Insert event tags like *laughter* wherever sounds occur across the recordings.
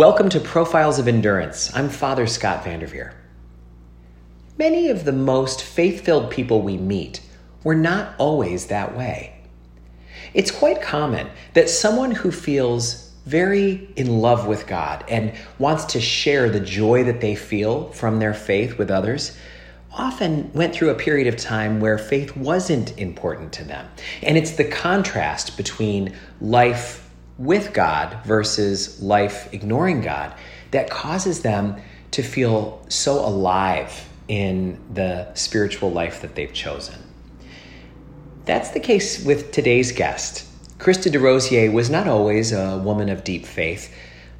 Welcome to Profiles of Endurance. I'm Father Scott Vanderveer. Many of the most faith filled people we meet were not always that way. It's quite common that someone who feels very in love with God and wants to share the joy that they feel from their faith with others often went through a period of time where faith wasn't important to them. And it's the contrast between life with God versus life ignoring God that causes them to feel so alive in the spiritual life that they've chosen. That's the case with today's guest. Krista DeRosier was not always a woman of deep faith,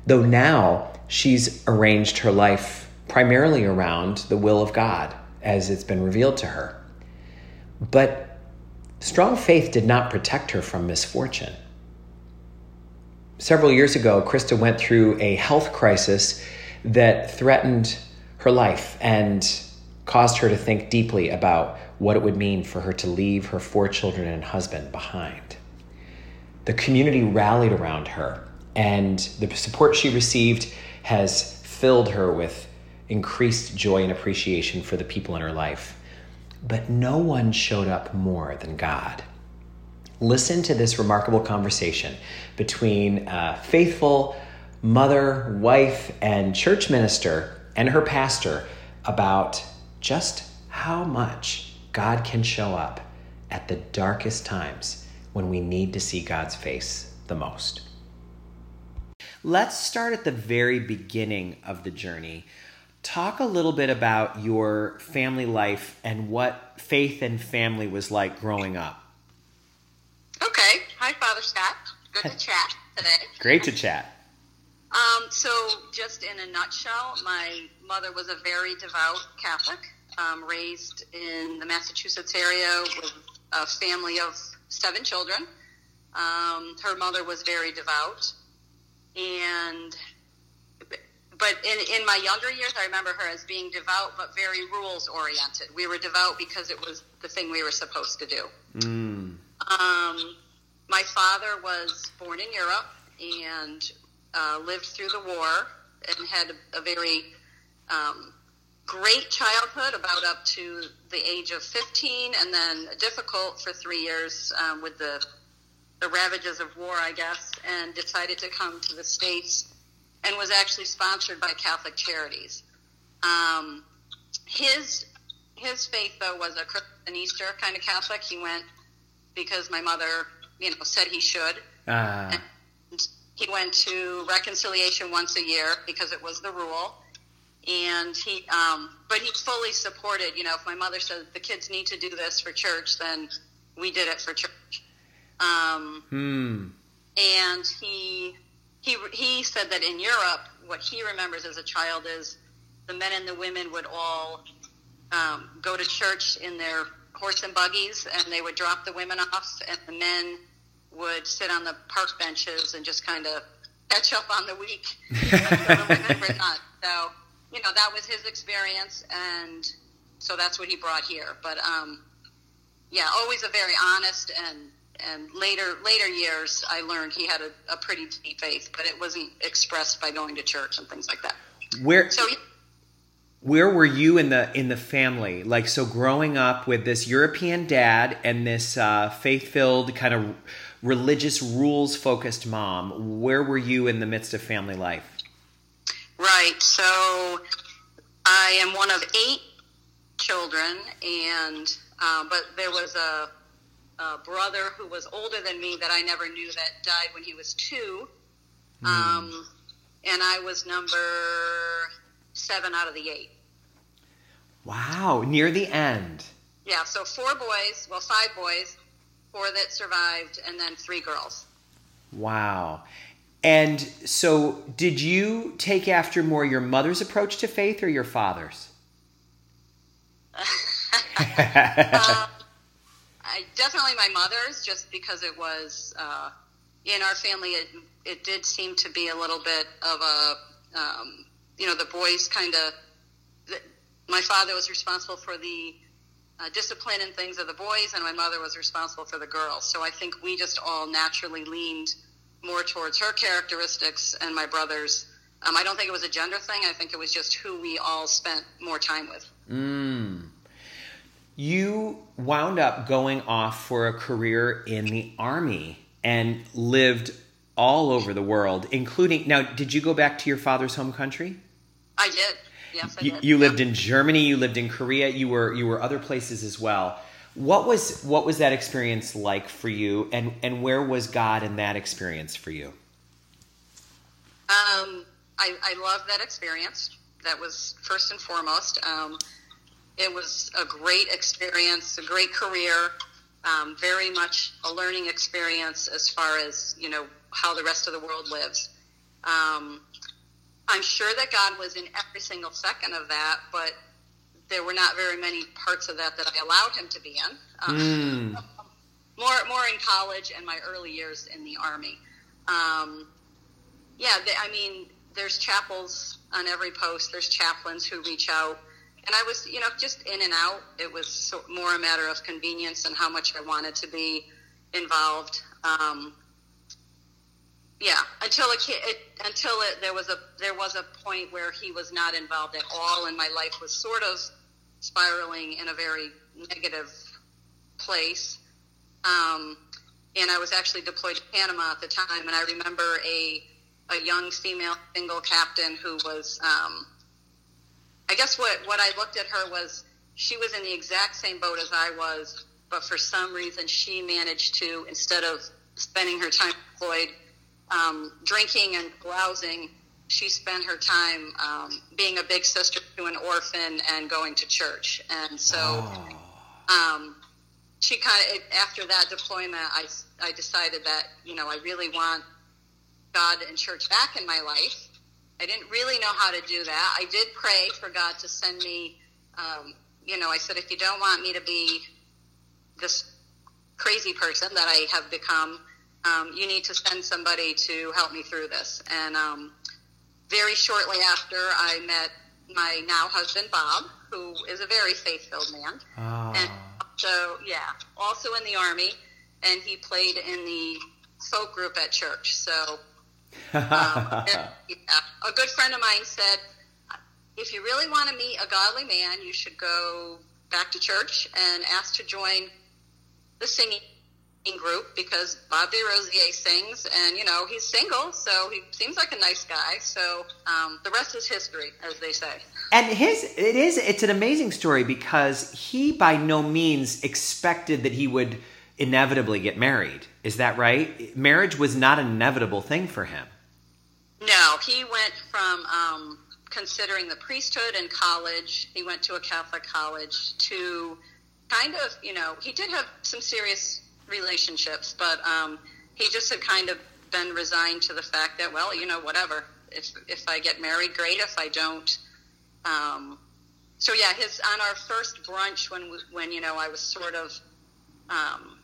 though now she's arranged her life primarily around the will of God as it's been revealed to her. But strong faith did not protect her from misfortune. Several years ago, Krista went through a health crisis that threatened her life and caused her to think deeply about what it would mean for her to leave her four children and husband behind. The community rallied around her, and the support she received has filled her with increased joy and appreciation for the people in her life. But no one showed up more than God. Listen to this remarkable conversation between a faithful mother, wife, and church minister and her pastor about just how much God can show up at the darkest times when we need to see God's face the most. Let's start at the very beginning of the journey. Talk a little bit about your family life and what faith and family was like growing up. Okay. Hi, Father Scott. Good to *laughs* chat today. Great to chat. Um, so, just in a nutshell, my mother was a very devout Catholic, um, raised in the Massachusetts area with a family of seven children. Um, her mother was very devout, and but in, in my younger years, I remember her as being devout but very rules oriented. We were devout because it was the thing we were supposed to do. Mm. Um, my father was born in Europe and uh, lived through the war and had a, very um, great childhood, about up to the age of 15, and then difficult for three years um, with the the ravages of war, I guess, and decided to come to the states, and was actually sponsored by Catholic Charities. Um, his his faith though was a Christian Easter kind of Catholic. He went because my mother, you know, said he should. Uh. And he went to reconciliation once a year because it was the rule. And he, um, but he fully supported, you know, if my mother said the kids need to do this for church, then we did it for church. Um, hmm. And he, he, he said that in Europe, what he remembers as a child is the men and the women would all um, go to church in their horse and buggies, and they would drop the women off, and the men would sit on the park benches and just kind of catch up on the week. *laughs* the women were not. So, you know, that was his experience, and so that's what he brought here. But, um, yeah, always a very honest and and later later years, I learned he had a, a pretty deep faith, but it wasn't expressed by going to church and things like that. Where so where were you in the in the family like so growing up with this european dad and this uh, faith-filled kind of religious rules focused mom where were you in the midst of family life right so i am one of eight children and uh, but there was a, a, brother who was older than me that i never knew that died when he was two mm. um, and i was number seven out of the eight. Wow, near the end. Yeah, so four boys, well, five boys, four that survived, and then three girls. Wow. And so, did you take after more your mother's approach to faith or your father's? um, *laughs* I, definitely my mother's, just because it was uh, in our family. It, it did seem to be a little bit of a um, you know, the boys kind of, my father was responsible for the uh, discipline and things of the boys, and my mother was responsible for the girls. So I think we just all naturally leaned more towards her characteristics, and my brothers Um, I don't think it was a gender thing. I think it was just who we all spent more time with. Mm. You wound up going off for a career in the army and lived all over the world, including. Now, did you go back to your father's home country? I did. Yes, you, you lived in Germany. You lived in Korea. You were you were other places as well. What was what was that experience like for you, and and where was God in that experience for you? Um, I, I love that experience. That was first and foremost. Um, it was a great experience, a great career, um, very much a learning experience as far as you know how the rest of the world lives. Um, I'm sure that God was in every single second of that, but there were not very many parts of that that I allowed Him to be in. Um, Mm. More, more in college and my early years in the army. Um, yeah, they, I mean, there's chapels on every post. There's chaplains who reach out, and I was, you know, just in and out. It was so, more a matter of convenience and how much I wanted to be involved. Um, yeah, until it, until it there was a there was a point where he was not involved at all, and my life was sort of spiraling in a very negative place. Um, and I was actually deployed to Panama at the time, and I remember a a young female single captain who was, um, I guess what what I looked at her was she was in the exact same boat as I was, but for some reason she managed to instead of spending her time deployed um, drinking and carousing, she spent her time um, being a big sister to an orphan and going to church. And so, Oh. um, she kind of after that deployment, I I decided that you know I really want God and church back in my life. I didn't really know how to do that. I did pray for God to send me. Um, you know, I said, if you don't want me to be this crazy person that I have become, um, you need to send somebody to help me through this. And um, very shortly after, I met my now husband, Bob, who is a very faith filled man. Oh. And so, yeah, also in the Army, and he played in the folk group at church. So, um, *laughs* yeah, a good friend of mine said, if you really want to meet a godly man, you should go back to church and ask to join the singing group because Bob DeRosier sings, and you know he's single, so he seems like a nice guy. So um, the rest is history, as they say. And his it is it's an amazing story because he by no means expected that he would inevitably get married. Is that right? Marriage was not an inevitable thing for him. No, he went from um, considering the priesthood in college. He went to a Catholic college to kind of, you know, he did have some serious relationships, but um, he just had kind of been resigned to the fact that, well, you know, whatever. If if I get married, great. If I don't, um, so yeah, his on our first brunch when when you know I was sort of, um,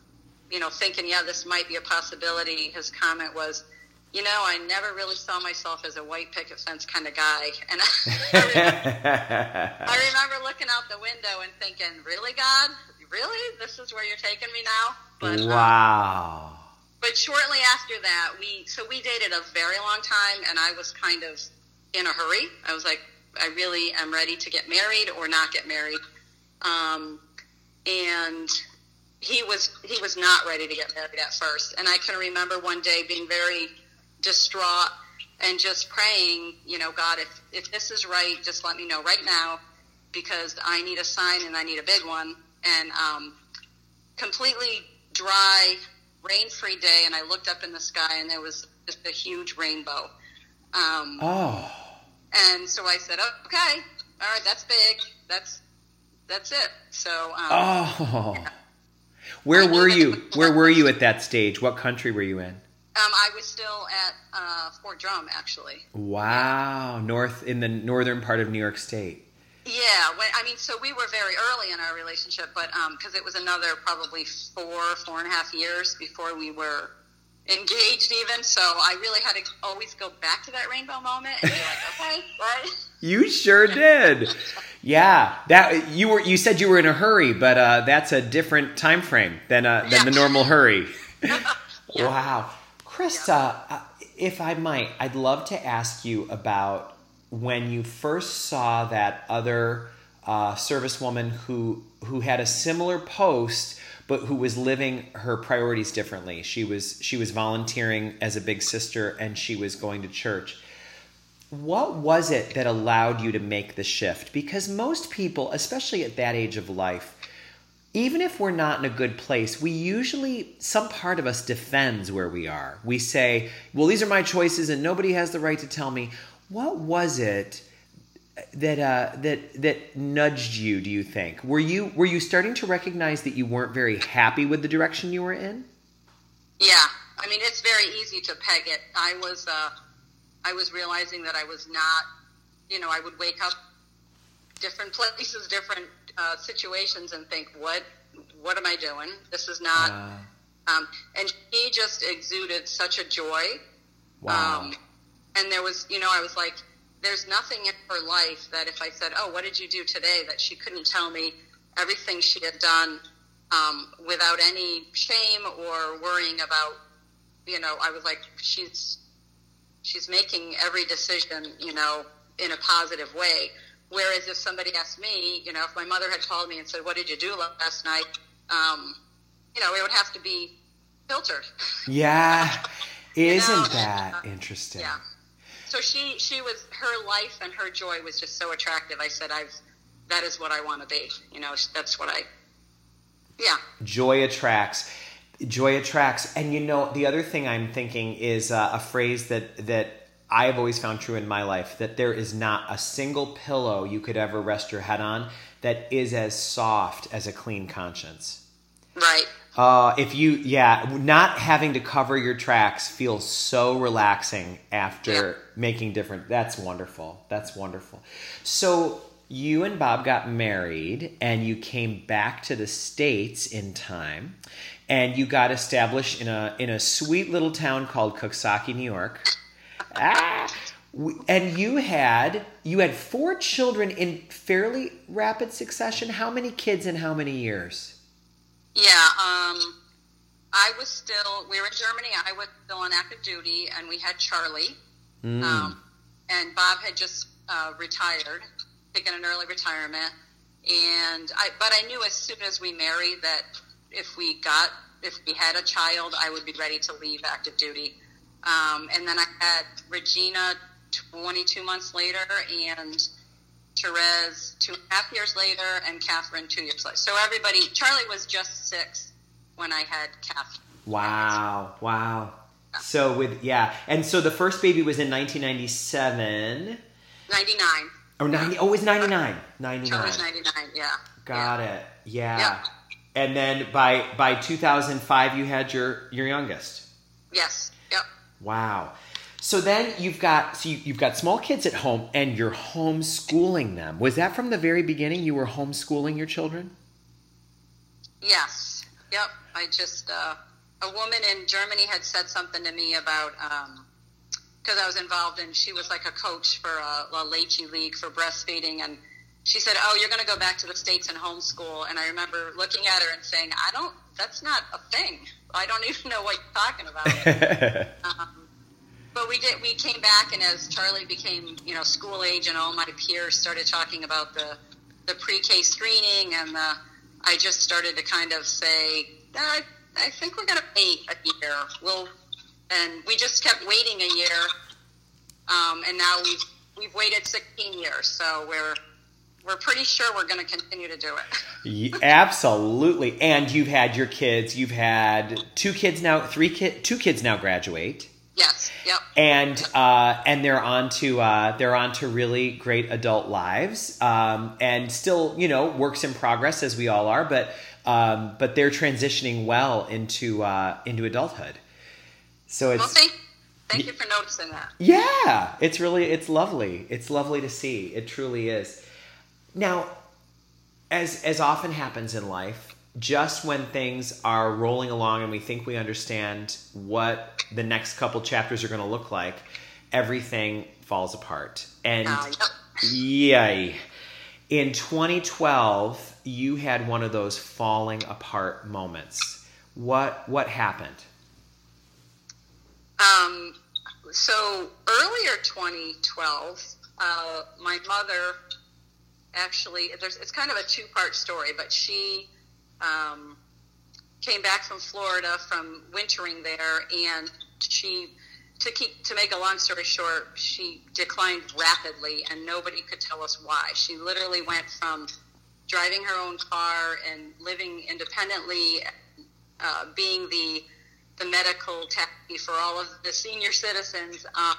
you know, thinking, yeah, this might be a possibility. His comment was. You know, I never really saw myself as a white picket fence kind of guy, *laughs* and I remember, I *laughs* remember looking out the window and thinking, "Really, God? Really? This is where you're taking me now?" But um, wow. but shortly after that, we so we dated a very long time, and I was kind of in a hurry. I was like, I really am ready to get married or not get married, um, and he was he was not ready to get married at first. And I can remember one day being very distraught and just praying, you know, God, if if this is right, just let me know right now because I need a sign and I need a big one. And um, completely dry, rain-free day, and I looked up in the sky, and there was just a huge rainbow. Um, Oh. and so I said, "Okay, all right, that's big. That's that's it." So, um, Oh. *laughs* Where were you? Where were you at that stage? What country were you in? um, I was still at uh, Fort Drum, actually. Wow, north in the northern part of New York State. Yeah, when, I mean, so we were very early in our relationship, but because it was another probably four, four and a half years before we were engaged, even. So I really had to always go back to that rainbow moment and be like, *laughs* okay, right? You sure did. Yeah, that you were. You said you were in a hurry, but uh, that's a different time frame than uh, than the normal hurry. *laughs* Wow, Krista, uh, if I might, I'd love to ask you about when you first saw that other uh, servicewoman who who had a similar post but who was living her priorities differently. She was she was volunteering as a big sister and she was going to church. What was it that allowed you to make the shift? Because most people, especially at that age of life, even if we're not in a good place, we usually, some part of us defends where we are. We say, well, these are my choices and nobody has the right to tell me. What was it that uh, that that nudged you? Do you think were you were you starting to recognize that you weren't very happy with the direction you were in? Yeah, I mean it's very easy to peg it. I was uh, I was realizing that I was not, you know, I would wake up different places, different uh, situations, and think, what what am I doing? This is not. Uh, um, and he just exuded such a joy. Wow. Um, and there was, you know, I was like there's nothing in her life that if I said, "Oh, what did you do today?" that she couldn't tell me everything she had done um, without any shame or worrying about. You know, I was like, she's she's making every decision, you know, in a positive way. Whereas if somebody asked me, you know, if my mother had called me and said, "What did you do last night?" Um, you know, it would have to be filtered. Yeah, *laughs* isn't know? that interesting? Yeah so she she was her life and her joy was just so attractive. I said, I've that is what I want to be. You know, that's what I. Yeah. Joy attracts. Joy attracts, and you know the other thing I'm thinking is uh, a phrase that that I have always found true in my life that there is not a single pillow you could ever rest your head on that is as soft as a clean conscience. Right. Uh, if you, yeah, not having to cover your tracks feels so relaxing after yeah. making different. That's wonderful. That's wonderful. So you and Bob got married, and you came back to the states in time, and you got established in a in a sweet little town called Coxsackie, New York. ah, and you had you had four children in fairly rapid succession. How many kids in how many years? Yeah, um, I was still. We were in Germany. I was still on active duty, and we had Charlie. Mm. Um, and Bob had just uh, retired, taken an early retirement. And I, but I knew as soon as we married that if we got, if we had a child, I would be ready to leave active duty. Um, and then I had Regina 22 months later, and Therese two and a half years later, and Catherine two years later. So everybody, Charlie was just six when I had Catherine. Wow! Wow! Yeah. So with yeah, and so the first baby was in 1997. 99. Or 90, oh, it was 99. 99. was 99, yeah. Got yeah. it. Yeah. yeah. And then by by 2005 you had your your youngest. Yes. Yep. Wow. So then you've got so you, you've got small kids at home and you're homeschooling them. Was that from the very beginning? You were homeschooling your children. Yes. Yep. I just uh, a woman in Germany had said something to me about because um, I was involved and she was like a coach for a, La Leche League for breastfeeding and she said, "Oh, you're going to go back to the states and homeschool." And I remember looking at her and saying, "I don't. That's not a thing. I don't *laughs* even know what you're talking about." *laughs* um, but we did. We came back, and as Charlie became, you know, school age, and all my peers started talking about the the pre-K screening, and the, I just started to kind of say, I, I think we're going to wait a year. We'll, and we just kept waiting a year, um, and now we've we've waited 16 years, so we're we're pretty sure we're going to continue to do it. Absolutely. And you've had your kids. You've had two kids now, three kid, two kids now graduate. Yes. Yep. And uh, and they're on to uh, they're on to really great adult lives, um, and still you know works in progress as we all are, but um, but they're transitioning well into uh, into adulthood. So it's. Well, thank, thank you for noticing that. Yeah, it's really it's lovely. It's lovely to see. It truly is. Now, as as often happens in life, just when things are rolling along and we think we understand what the next couple chapters are going to look like, everything falls apart. And uh, yay. In 2012, you had one of those falling apart moments. What what happened? Um, so earlier 2012, uh, my mother actually, there's, it's kind of a two part story, but she um, came back from Florida from wintering there, and she to keep to make a long story short, she declined rapidly, and nobody could tell us why. She literally went from driving her own car and living independently, uh, being the the medical taxi for all of the senior citizens, uh,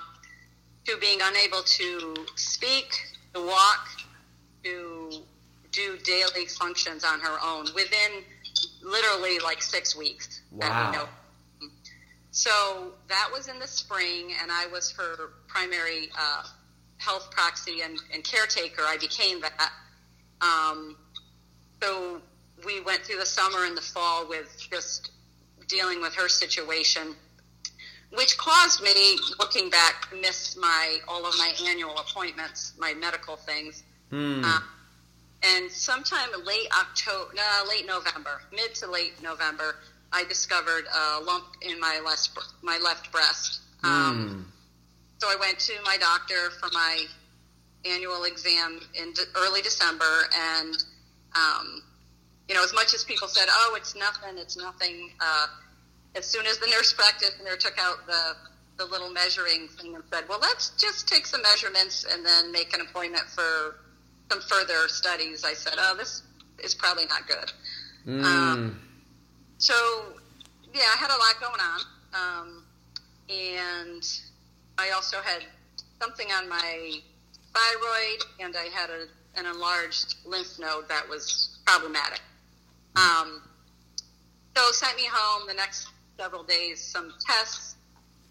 to being unable to speak, to walk, to do daily functions on her own within literally like six weeks. Wow. So that was in the spring, and I was her primary uh, health proxy and, and, caretaker. I became that. Um, so we went through the summer and the fall with just dealing with her situation, which caused me, looking back, to miss my all of my annual appointments, my medical things. Hmm. Uh, and sometime late October, no, late November, mid to late November, I discovered a lump in my left my left breast. Um, Hmm. So I went to my doctor for my annual exam in de- early December, and um, you know, as much as people said, "Oh, it's nothing, it's nothing," uh, as soon as the nurse practitioner took out the the little measuring thing and said, "Well, let's just take some measurements and then make an appointment for some further studies," I said, "Oh, this is probably not good." Mm. Um, so yeah, I had a lot going on, um, and I also had something on my thyroid, and I had a, an enlarged lymph node that was problematic. Um, so sent me home the next several days some tests,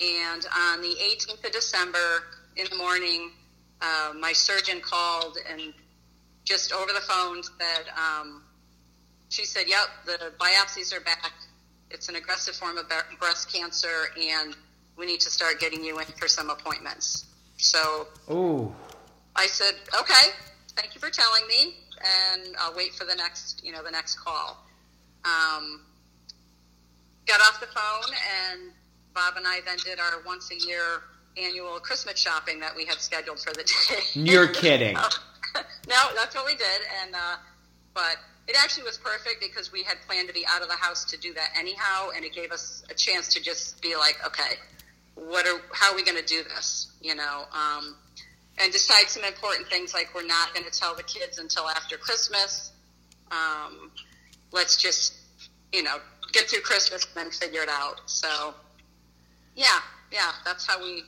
and on the 18th of December in the morning, uh, my surgeon called and just over the phone said. Um, she said, "Yep, the biopsies are back. It's an aggressive form of breast cancer, and we need to start getting you in for some appointments." So Oh. I said, "Okay, thank you for telling me, and I'll wait for the next, you know, the next call." Um, got off the phone, and Bob and I then did our once a year annual Christmas shopping that we had scheduled for the day. You're kidding. *laughs* *laughs* no, that's what we did, and uh, but it actually was perfect because we had planned to be out of the house to do that anyhow, and it gave us a chance to just be like, okay, what are how are we going to do this, you know, um, and decide some important things like we're not going to tell the kids until after Christmas. Um, let's just, you know, get through Christmas and then figure it out. So, yeah, yeah, that's how we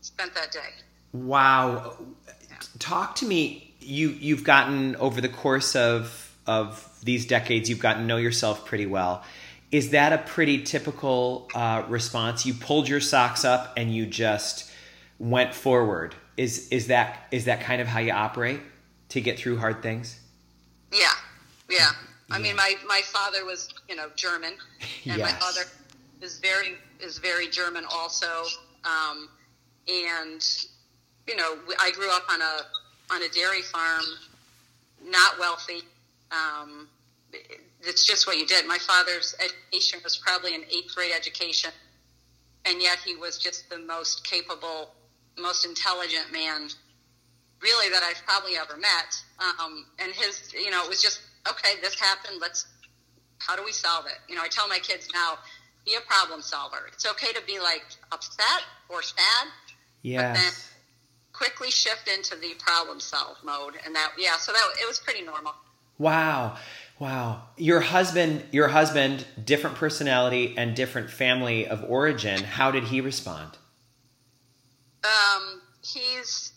spent that day. Wow. Talk to me. You you've gotten over the course of of these decades, you've gotten to know yourself pretty well. Is that a pretty typical uh, response? You pulled your socks up and you just went forward. Is is that is that kind of how you operate to get through hard things? Yeah, yeah. I Yeah. mean, my, my father was, you know, German, and my Yes. mother is very is very German also. Um, and you know, I grew up on a on a dairy farm, not wealthy. Um, it's just what you did. My father's education was probably an eighth grade education, and yet he was just the most capable, most intelligent man really that I've probably ever met. Um, and his, you know, it was just, okay, this happened. Let's, how do we solve it? You know, I tell my kids now, be a problem solver. It's okay to be like upset or sad, Yes. Quickly shift into the problem solve mode. And that, yeah, so that, it was pretty normal. Wow. Wow. Your husband, your husband, different personality and different family of origin. How did he respond? Um, he's,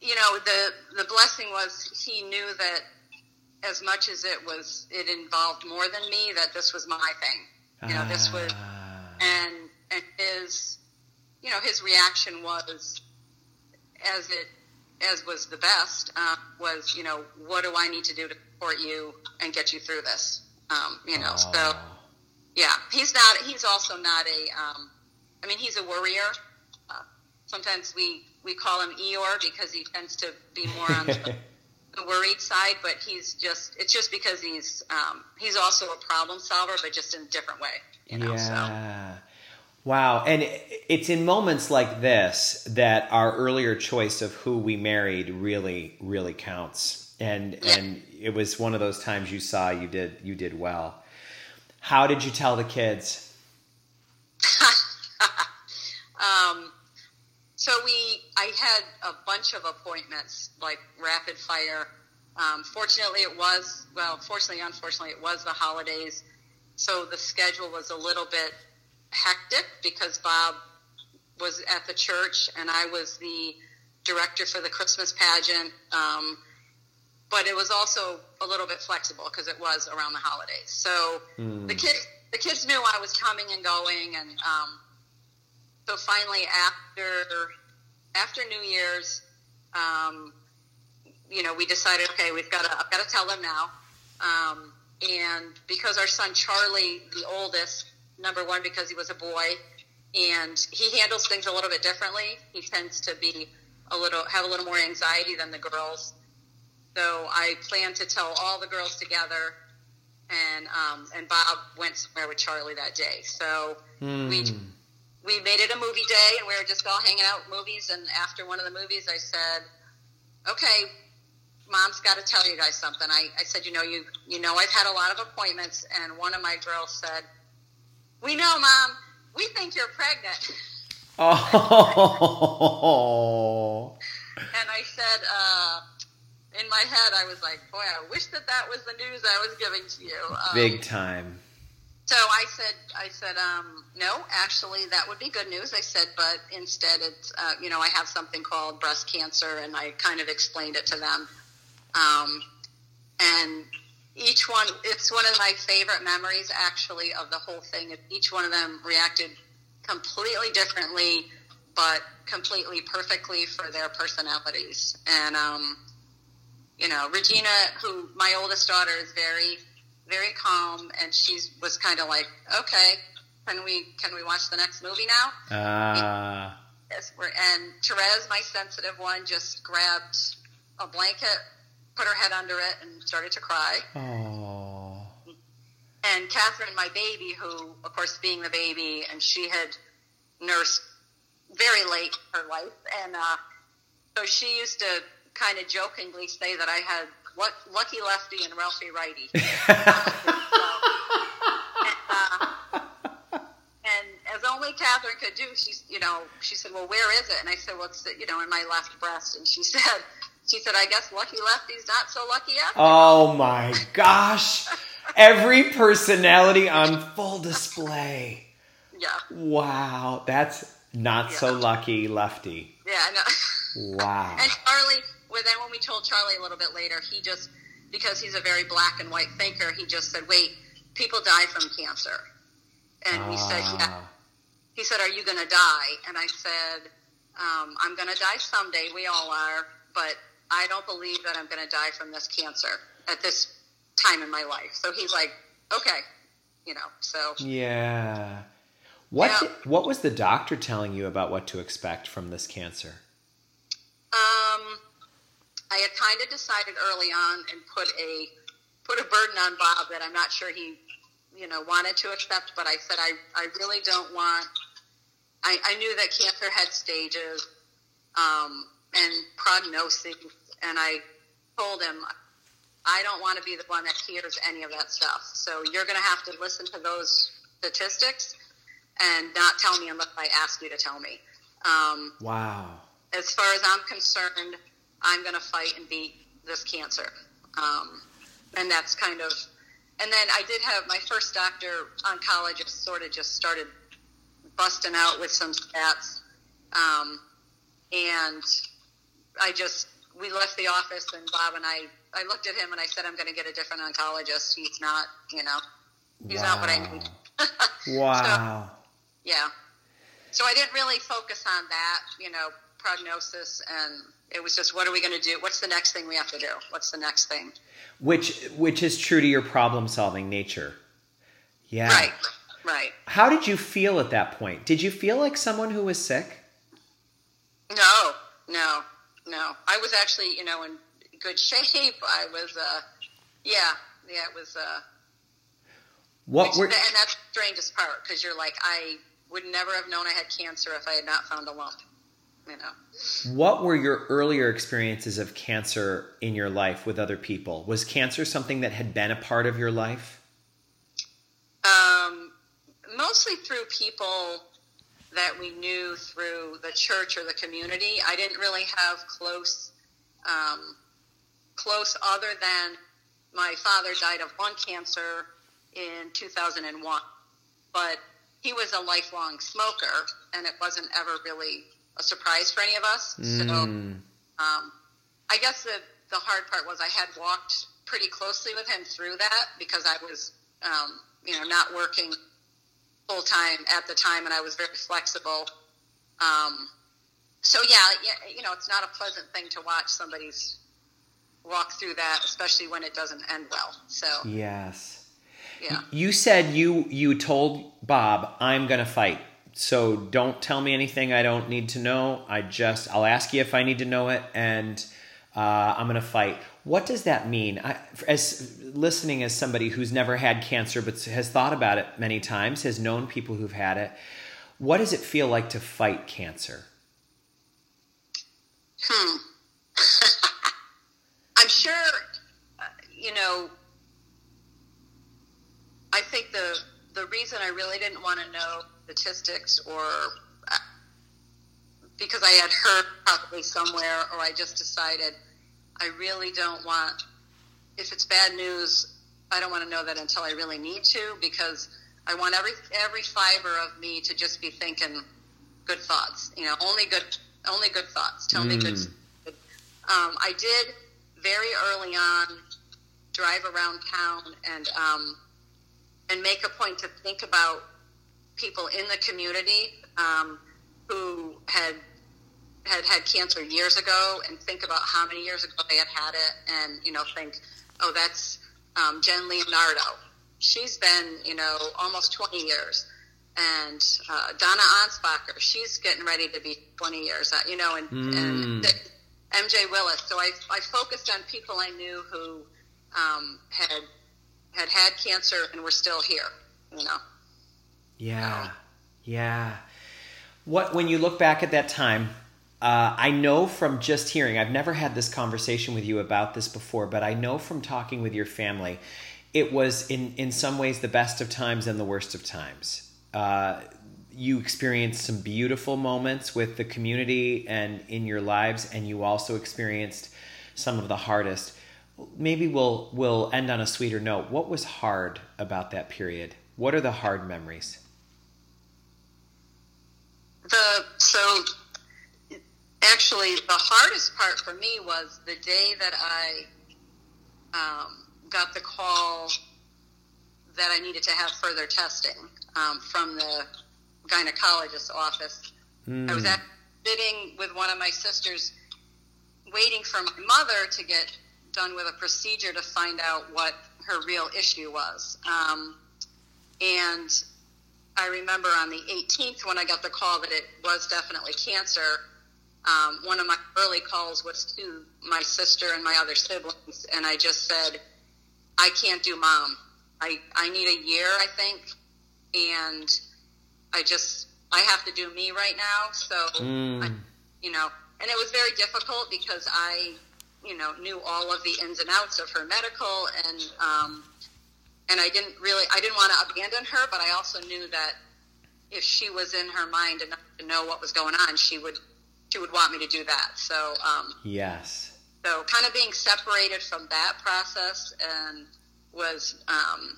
you know, the, the blessing was he knew that as much as it was, it involved more than me, that this was my thing. You know, this was, Ah. and and his you know his reaction was as it as was the best uh, was you know what do I need to do to support you and get you through this um, you know so Oh. yeah he's not he's also not a um, I mean he's a worrier uh, sometimes we we call him Eeyore because he tends to be more on the, *laughs* the worried side but he's just it's just because he's um, he's also a problem solver but just in a different way you know so yeah. Wow. And it's in moments like this that our earlier choice of who we married really, really counts. And and it was one of those times you saw you did you did well. How did you tell the kids? *laughs* Um, so we, I had a bunch of appointments, like rapid fire. Um, fortunately, it was well. Fortunately, unfortunately, it was the holidays, so the schedule was a little bit hectic because Bob was at the church and I was the director for the Christmas pageant. Um, but it was also a little bit flexible because it was around the holidays. So the kids, the kids knew I was coming and going, and um, so finally after after New Year's, um, you know, we decided, okay, we've got to I've got to tell them now. Um, and because our son Charlie, the oldest, number one, because he was a boy, and he handles things a little bit differently. He tends to be a little have a little more anxiety than the girls. So I plan to tell all the girls together, and um, and Bob went somewhere with Charlie that day. So we we made it a movie day, and we were just all hanging out movies. And after one of the movies, I said, "Okay, Mom's got to tell you guys something." I, I said, "You know, you you know, I've had a lot of appointments, and one of my girls said, "We know, Mom, we think you're pregnant." *laughs* Oh. And I said, uh, in my head, I was like, "Boy, I wish that that was the news I was giving to you." Um, Big time. So I said, I said, um, no, actually, that would be good news. I said, but instead, it's, uh, you know, I have something called breast cancer, and I kind of explained it to them. Um, and each one, it's one of my favorite memories, actually, of the whole thing. Each one of them reacted completely differently, but completely perfectly for their personalities. And, um, you know, Regina, who my oldest daughter is very, very calm, and she was kind of like, okay, can we can we watch the next movie now? Ah. Yes, and Therese, my sensitive one, just grabbed a blanket, put her head under it, and started to cry. oh. And Catherine, my baby, who, of course, being the baby, and she had nursed very late in her life, and uh, so she used to kind of jokingly say that I had what lucky lefty and Ralphie righty. *laughs* and, uh, and as only Catherine could do, she's you know she said, "Well, where is it?" And I said, "Well, it's you know in my left breast." And she *laughs* said, "She said, I guess lucky lefty's not so lucky after." Oh my gosh. Every personality on full display. yeah, Wow. That's not so lucky, Lefty. yeah, I know. Wow. And Charlie, well, then when we told Charlie a little bit later, he just, because he's a very black and white thinker, he just said, wait, people die from cancer. And he said, yeah. Ah. He said, are you going to die? And I said, um, I'm going to die someday. We all are. But I don't believe that I'm going to die from this cancer at this time in my life. So he's like, okay. You know, so Yeah. What Yeah. did- what was the doctor telling you about what to expect from this cancer? Um, I had kind of decided early on and put a put a burden on Bob that I'm not sure he, you know, wanted to accept. But I said I I really don't want. I, I knew that cancer had stages, um, and prognosis, and I told him I don't want to be the one that hears any of that stuff. So you're going to have to listen to those statistics and not tell me unless I ask you to tell me. Um, Wow. as far as I'm concerned, I'm going to fight and beat this cancer. Um, and that's kind of, and then I did have my first doctor oncologist sort of just started busting out with some stats. Um, and I just, we left the office and Bob and I, I looked at him and I said, I'm going to get a different oncologist. He's not, you know, he's not what I Wow. need. *laughs* Wow. Yeah. So I didn't really focus on that, you know, prognosis, and it was just, what are we going to do? What's the next thing we have to do? What's the next thing? Which which is true to your problem solving nature. Yeah. Right. Right. How did you feel at that point? Did you feel like someone who was sick? No, no, no. I was actually, you know, in good shape. I was, uh, yeah, yeah, it was, uh, What which- were and that's the strangest part because you're like, I, would never have known I had cancer if I had not found a lump. You know. What were your earlier experiences of cancer in your life with other people? Was cancer something that had been a part of your life? Um, mostly through people that we knew through the church or the community. I didn't really have close, um, close other than my father died of lung cancer in 2001, but he was a lifelong smoker, and it wasn't ever really a surprise for any of us. Mm. So, um, I guess the the hard part was I had walked pretty closely with him through that because I was, um, you know, not working full time at the time, and I was very flexible. Um, so yeah, you know, it's not a pleasant thing to watch somebody's walk through that, especially when it doesn't end well. So yes, yeah. You said you you told Bob I'm going to fight. So don't tell me anything I don't need to know. I just I'll ask you if I need to know it, and uh, I'm going to fight. What does that mean? I, as listening as somebody who's never had cancer but has thought about it many times, has known people who've had it. What does it feel like to fight cancer? Hmm. *laughs* I'm sure, uh, you know, I think the the reason I really didn't want to know statistics or uh, because I had heard probably somewhere or I just decided I really don't want if it's bad news I don't want to know that until I really need to because I want every every fiber of me to just be thinking good thoughts you know only good only good thoughts tell mm. me good mm. um, I did very early on drive around town and um, and make a point to think about people in the community um, who had had had cancer years ago and think about how many years ago they had had it and you know think oh that's um, jen leonardo she's been you know almost 20 years and uh, donna ansbacher she's getting ready to be 20 years uh, you know and, mm. and mj willis so I, I focused on people i knew who um, had had had cancer and were still here, you know. Yeah. Yeah. What when you look back at that time, uh, I know from just hearing, I've never had this conversation with you about this before, but I know from talking with your family, it was in, in some ways the best of times and the worst of times. Uh, you experienced some beautiful moments with the community and in your lives, and you also experienced some of the hardest maybe we'll we'll end on a sweeter note. What was hard about that period? What are the hard memories? The so actually the hardest part for me was the day that I um, got the call that I needed to have further testing um, from the gynecologist's office. Mm. I was hmm. at, sitting with one of my sisters, waiting for my mother to get done with a procedure to find out what her real issue was. Um, and I remember on the 18th when I got the call that it was definitely cancer. Um, one of my early calls was to my sister and my other siblings, and I just said, "I can't do mom. I I need a year, I think, and I just I have to do me right now." So, mm. I, you know, and it was very difficult because I you know knew all of the ins and outs of her medical and um, and I didn't really I didn't want to abandon her, but I also knew that if she was in her mind enough to know what was going on, she would she would want me to do that. So um, yes. So kind of being separated from that process and was um,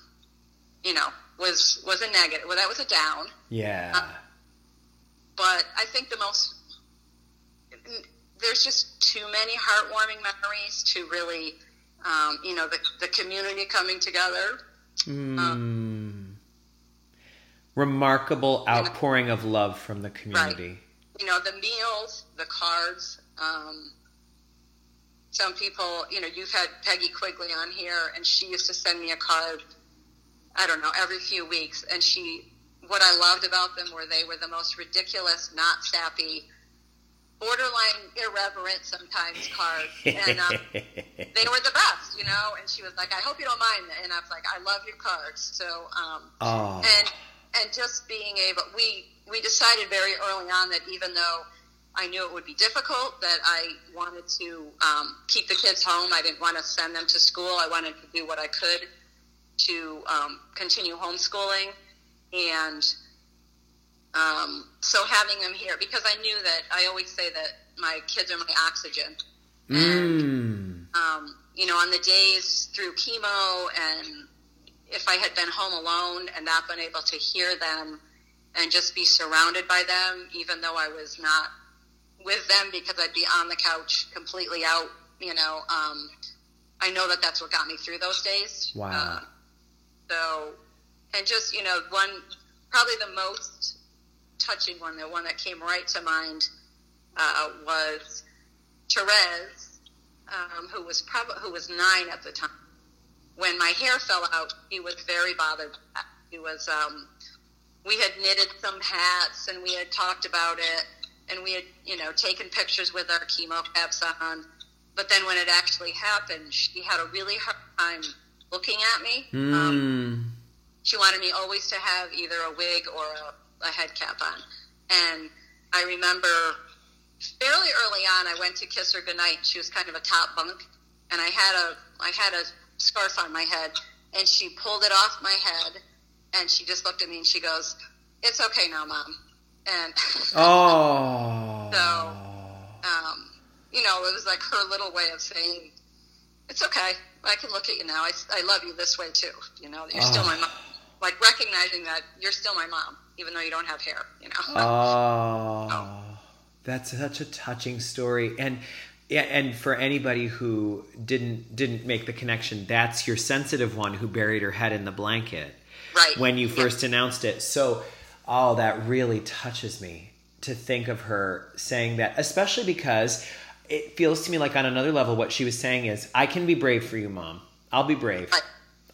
you know was was a negative. Well, that was a down. Yeah. Uh, but I think the most there's just too many heartwarming memories to really, um, you know, the, the community coming together. Mm. Um, Remarkable outpouring know, of love from the community. Right. You know, the meals, the cards. Um, some people, you know, you've had Peggy Quigley on here, and she used to send me a card. I don't know, every few weeks, and she. What I loved about them were they were the most ridiculous, not sappy borderline irreverent sometimes cards, and um, *laughs* they were the best, you know. And she was like, "I hope you don't mind," and I was like, "I love your cards." So, um, oh. and and just being able, we we decided very early on that even though I knew it would be difficult, that I wanted to um, keep the kids home. I didn't want to send them to school. I wanted to do what I could to um, continue homeschooling. And um, so having them here, because I knew that I always say that my kids are my oxygen. And, Mm. um, you know, on the days through chemo and if I had been home alone and not been able to hear them and just be surrounded by them, even though I was not with them because I'd be on the couch completely out, you know, um, I know that that's what got me through those days. Wow. Uh, so, and just, you know, one, probably the most touching one, the one that came right to mind, uh, was Therese, um, who was probably, who was nine at the time. When my hair fell out, he was very bothered. He was, um, we had knitted some hats and we had talked about it and we had, you know, taken pictures with our chemo caps on. But then when it actually happened, she had a really hard time looking at me. Um, Mm. she wanted me always to have either a wig or a, a head cap on. And I remember fairly early on, I went to kiss her goodnight. She was kind of a top bunk, and I had a I had a scarf on my head, and she pulled it off my head, and she just looked at me and she goes, "It's okay now, mom." And *laughs* Oh. So- um, you know, it was like her little way of saying, "It's okay. I can look at you now. I, I love you this way too. You know, you're still my mom." Like recognizing that you're still my mom, even though you don't have hair. You know. *laughs* Oh, that's such a touching story, and yeah, and for anybody who didn't didn't make the connection, that's your sensitive one who buried her head in the blanket right. when you Yeah. first announced it. So, oh, that really touches me to think of her saying that, especially because it feels to me like on another level, what she was saying is, "I can be brave for you, mom. I'll be brave. Right.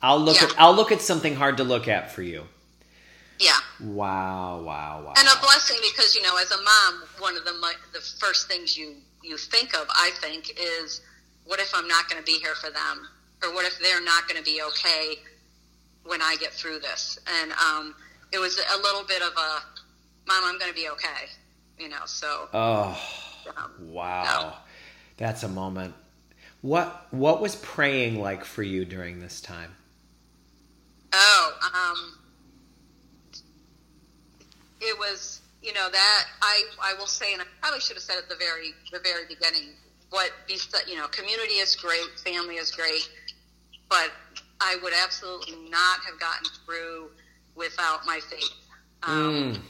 I'll look Yeah. at I'll look at something hard to look at for you." Yeah. Wow, wow, wow. and a blessing because you know as a mom one of the the first things you you think of i think is what if i'm not going to be here for them or what if they're not going to be okay when i get through this and um, it was a little bit of a mom i'm going to be okay you know so Oh. um, Wow. That's a moment. What what was praying like for you during this time? Oh, um, it was, you know, that I, I will say, and I probably should have said at the very, the very beginning, what, you know, community is great, family is great, but I would absolutely not have gotten through without my faith. Um, Mm.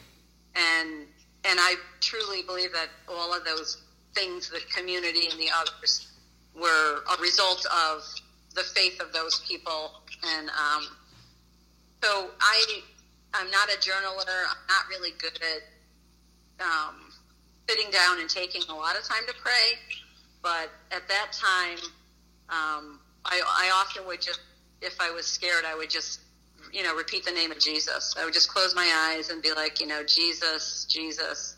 and and I truly believe that all of those things, the community and the others, were a result of the faith of those people. And um, so I, I'm not a journaler. I'm not really good at um, sitting down and taking a lot of time to pray. But at that time, um, I, I often would just, if I was scared, I would just you know, repeat the name of Jesus. I would just close my eyes and be like, you know, Jesus, Jesus,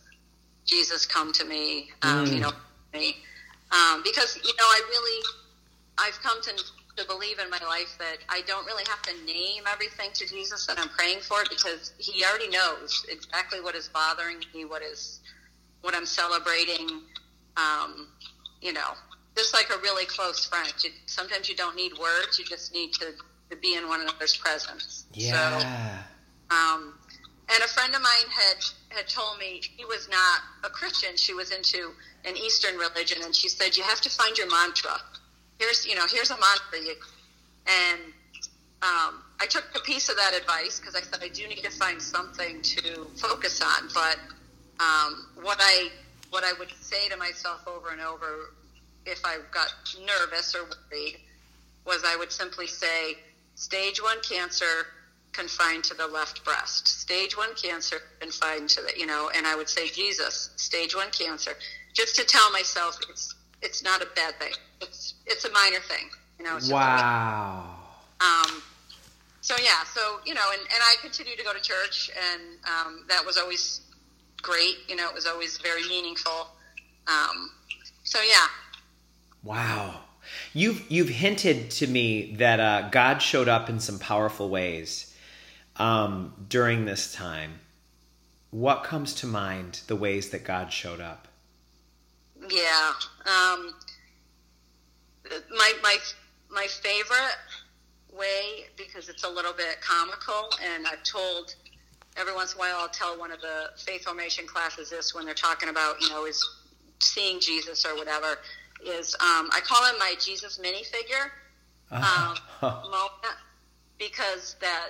Jesus, come to me, um, Mm. you know, me. Um, because, you know, I really, I've come to, to believe in my life that I don't really have to name everything to Jesus that I'm praying for because he already knows exactly what is bothering me, what is, what I'm celebrating. Um, you know, just like a really close friend. You, sometimes you don't need words, you just need to to be in one another's presence. Yeah. So, um, and a friend of mine had had told me she was not a Christian; she was into an Eastern religion, and she said you have to find your mantra. Here's you know here's a mantra, you, and um, I took a piece of that advice because I said I do need to find something to focus on. But um, what I what I would say to myself over and over if I got nervous or worried was I would simply say, stage one cancer confined to the left breast. Stage one cancer confined to the, you know, and I would say, Jesus, stage one cancer, just to tell myself it's it's not a bad thing. It's it's a minor thing, you know. It's Wow. um, so yeah, so you know, and, and I continued to go to church, and um, that was always great. You know, it was always very meaningful. Um, so yeah, Wow. You've you've hinted to me that uh, God showed up in some powerful ways um, during this time. what comes to mind the ways that God showed up? Yeah. Um, my my my favorite way because it's a little bit comical, and I've told every once in a while I'll tell one of the faith formation classes this when they're talking about you know is seeing Jesus or whatever is um, I call him my Jesus minifigure um, *laughs* moment because that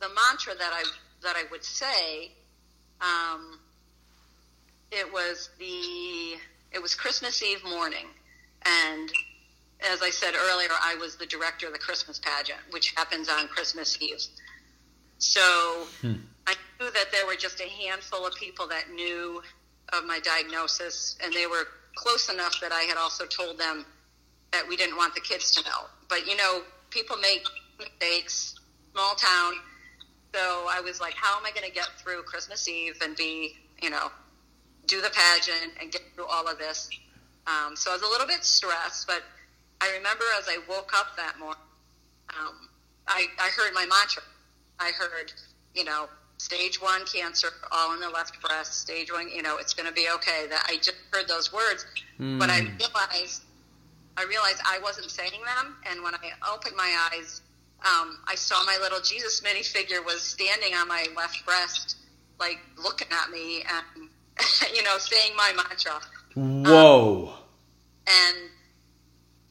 the mantra that I that I would say um, it was the it was Christmas Eve morning and as I said earlier, I was the director of the Christmas pageant, which happens on Christmas Eve. So hmm. I knew that there were just a handful of people that knew of my diagnosis, and they were close enough that I had also told them that we didn't want the kids to know. But you know, people make mistakes, small town. So I was like, how am I going to get through Christmas Eve and be, you know, do the pageant and get through all of this? Um, so I was a little bit stressed, but I remember as I woke up that morning, um, I, I heard my mantra. I heard, you know, stage one cancer, all in the left breast, stage one, you know, it's going to be okay. That I just heard those words, mm. but I realized, I realized I wasn't saying them. And when I opened my eyes, um, I saw my little Jesus minifigure was standing on my left breast, like looking at me and, *laughs* you know, saying my mantra. Whoa. Um, and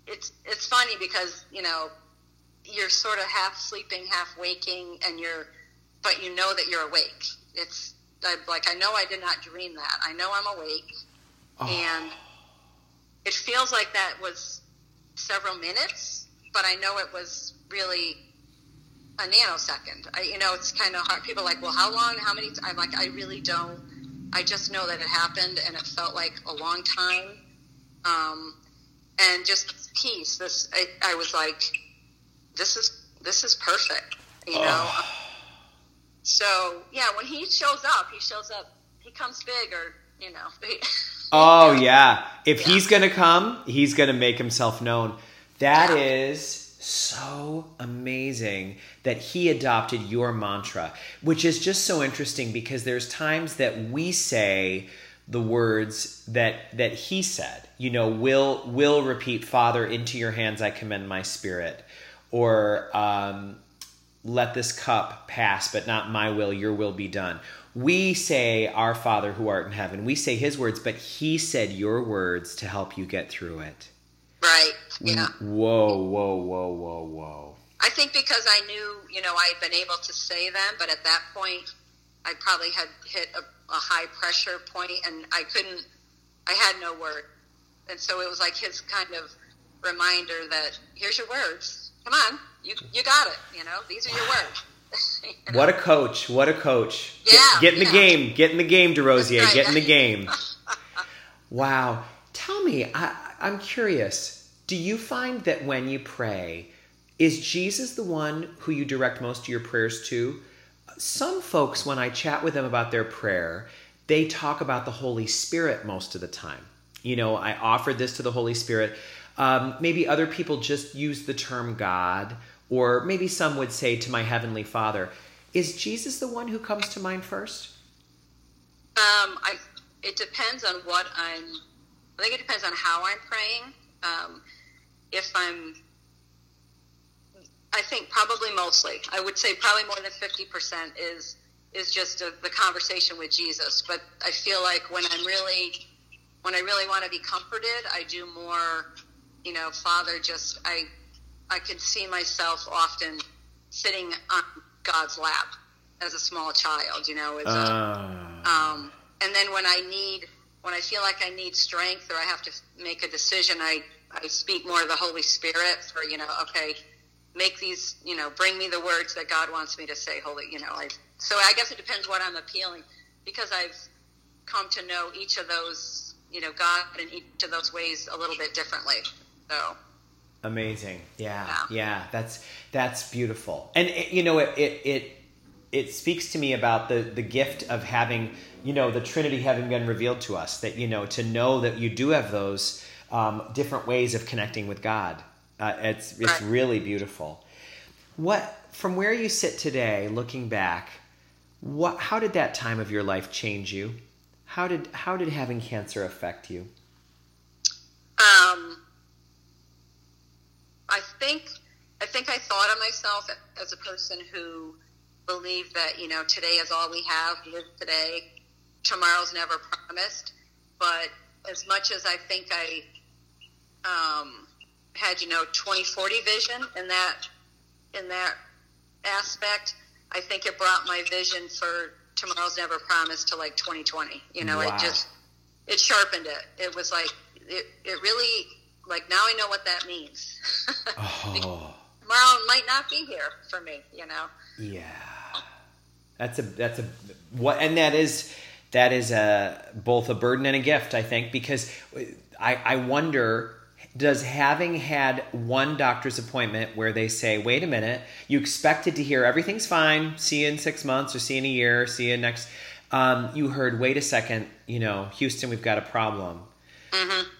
it's it's funny because you know you're sort of half sleeping, half waking, and you're but you know that you're awake. It's like I know I did not dream that. I know I'm awake, oh. and it feels like that was several minutes, but I know it was really a nanosecond. I, you know, it's kind of hard. People are like, well, how long? How many? I'm like, I really don't. I just know that it happened, and it felt like a long time. Um, and just peace. This I, I, was like, this is this is perfect, you know. Oh. So yeah, when he shows up, he shows up. He comes big, or you know. *laughs* oh *laughs* yeah, if yeah. he's gonna come, he's gonna make himself known. That yeah. is so amazing that he adopted your mantra, which is just so interesting because there's times that we say the words that that he said you know will will repeat father into your hands i commend my spirit or um, let this cup pass but not my will your will be done. We say our father who art in heaven. We say his words but he said your words to help you get through it. Right yeah. Whoa whoa whoa whoa whoa. I think because i knew you know i had been able to say them but at that point i probably had hit a a high pressure point, and I couldn't. I had no word, and so it was like his kind of reminder that here's your words. Come on, you you got it. You know, these are your words. *laughs* you know? What a coach! What a coach! Yeah, get, get in yeah. the game. Get in the game, DeRosier. Right. Get in the game. *laughs* wow. Tell me, I, I'm curious. Do you find that when you pray, is Jesus the one who you direct most of your prayers to? some folks, when I chat with them about their prayer, they talk about the Holy Spirit most of the time. You know, I offered this to the Holy Spirit. Um, maybe other people just use the term God, or maybe some would say to my Heavenly Father. Is Jesus the one who comes to mind first? Um, I, it depends on what I'm. I think it depends on how I'm praying. Um, if I'm I think probably mostly. I would say probably more than fifty percent is is just a, the conversation with Jesus. But I feel like when I'm really when I really want to be comforted, I do more. You know, Father, just I I could see myself often sitting on God's lap as a small child. You know, as uh. a, um, and then when I need when I feel like I need strength or I have to make a decision, I I speak more of the Holy Spirit for you know, okay make these, you know, bring me the words that God wants me to say, holy, you know, I, so I guess it depends what I'm appealing because I've come to know each of those, you know, God in each of those ways a little bit differently. So amazing. Yeah. Yeah. yeah that's, that's beautiful. And it, you know, it, it, it, it speaks to me about the, the gift of having, you know, the Trinity having been revealed to us that, you know, to know that you do have those um, different ways of connecting with God uh, it's it's really beautiful. What from where you sit today, looking back, What, how did that time of your life change you? How did how did having cancer affect you? Um, I think I think I thought of myself as a person who believed that you know today is all we have, live today, tomorrow's never promised. But as much as I think I um, had you know 2040 vision in that in that aspect, I think it brought my vision for tomorrow's never promised to like 2020. You know, Wow. it just it sharpened it. It was like it, it really like now I know what that means. *laughs* Oh, Tomorrow might not be here for me. You know. yeah. That's a that's a what, and that is that is a both a burden and a gift. I think because I I wonder. Does having had one doctor's appointment where they say, wait a minute, you expected to hear everything's fine, see you in six months or see you in a year, see you next. Um, you heard, wait a second, you know, Houston, we've got a problem.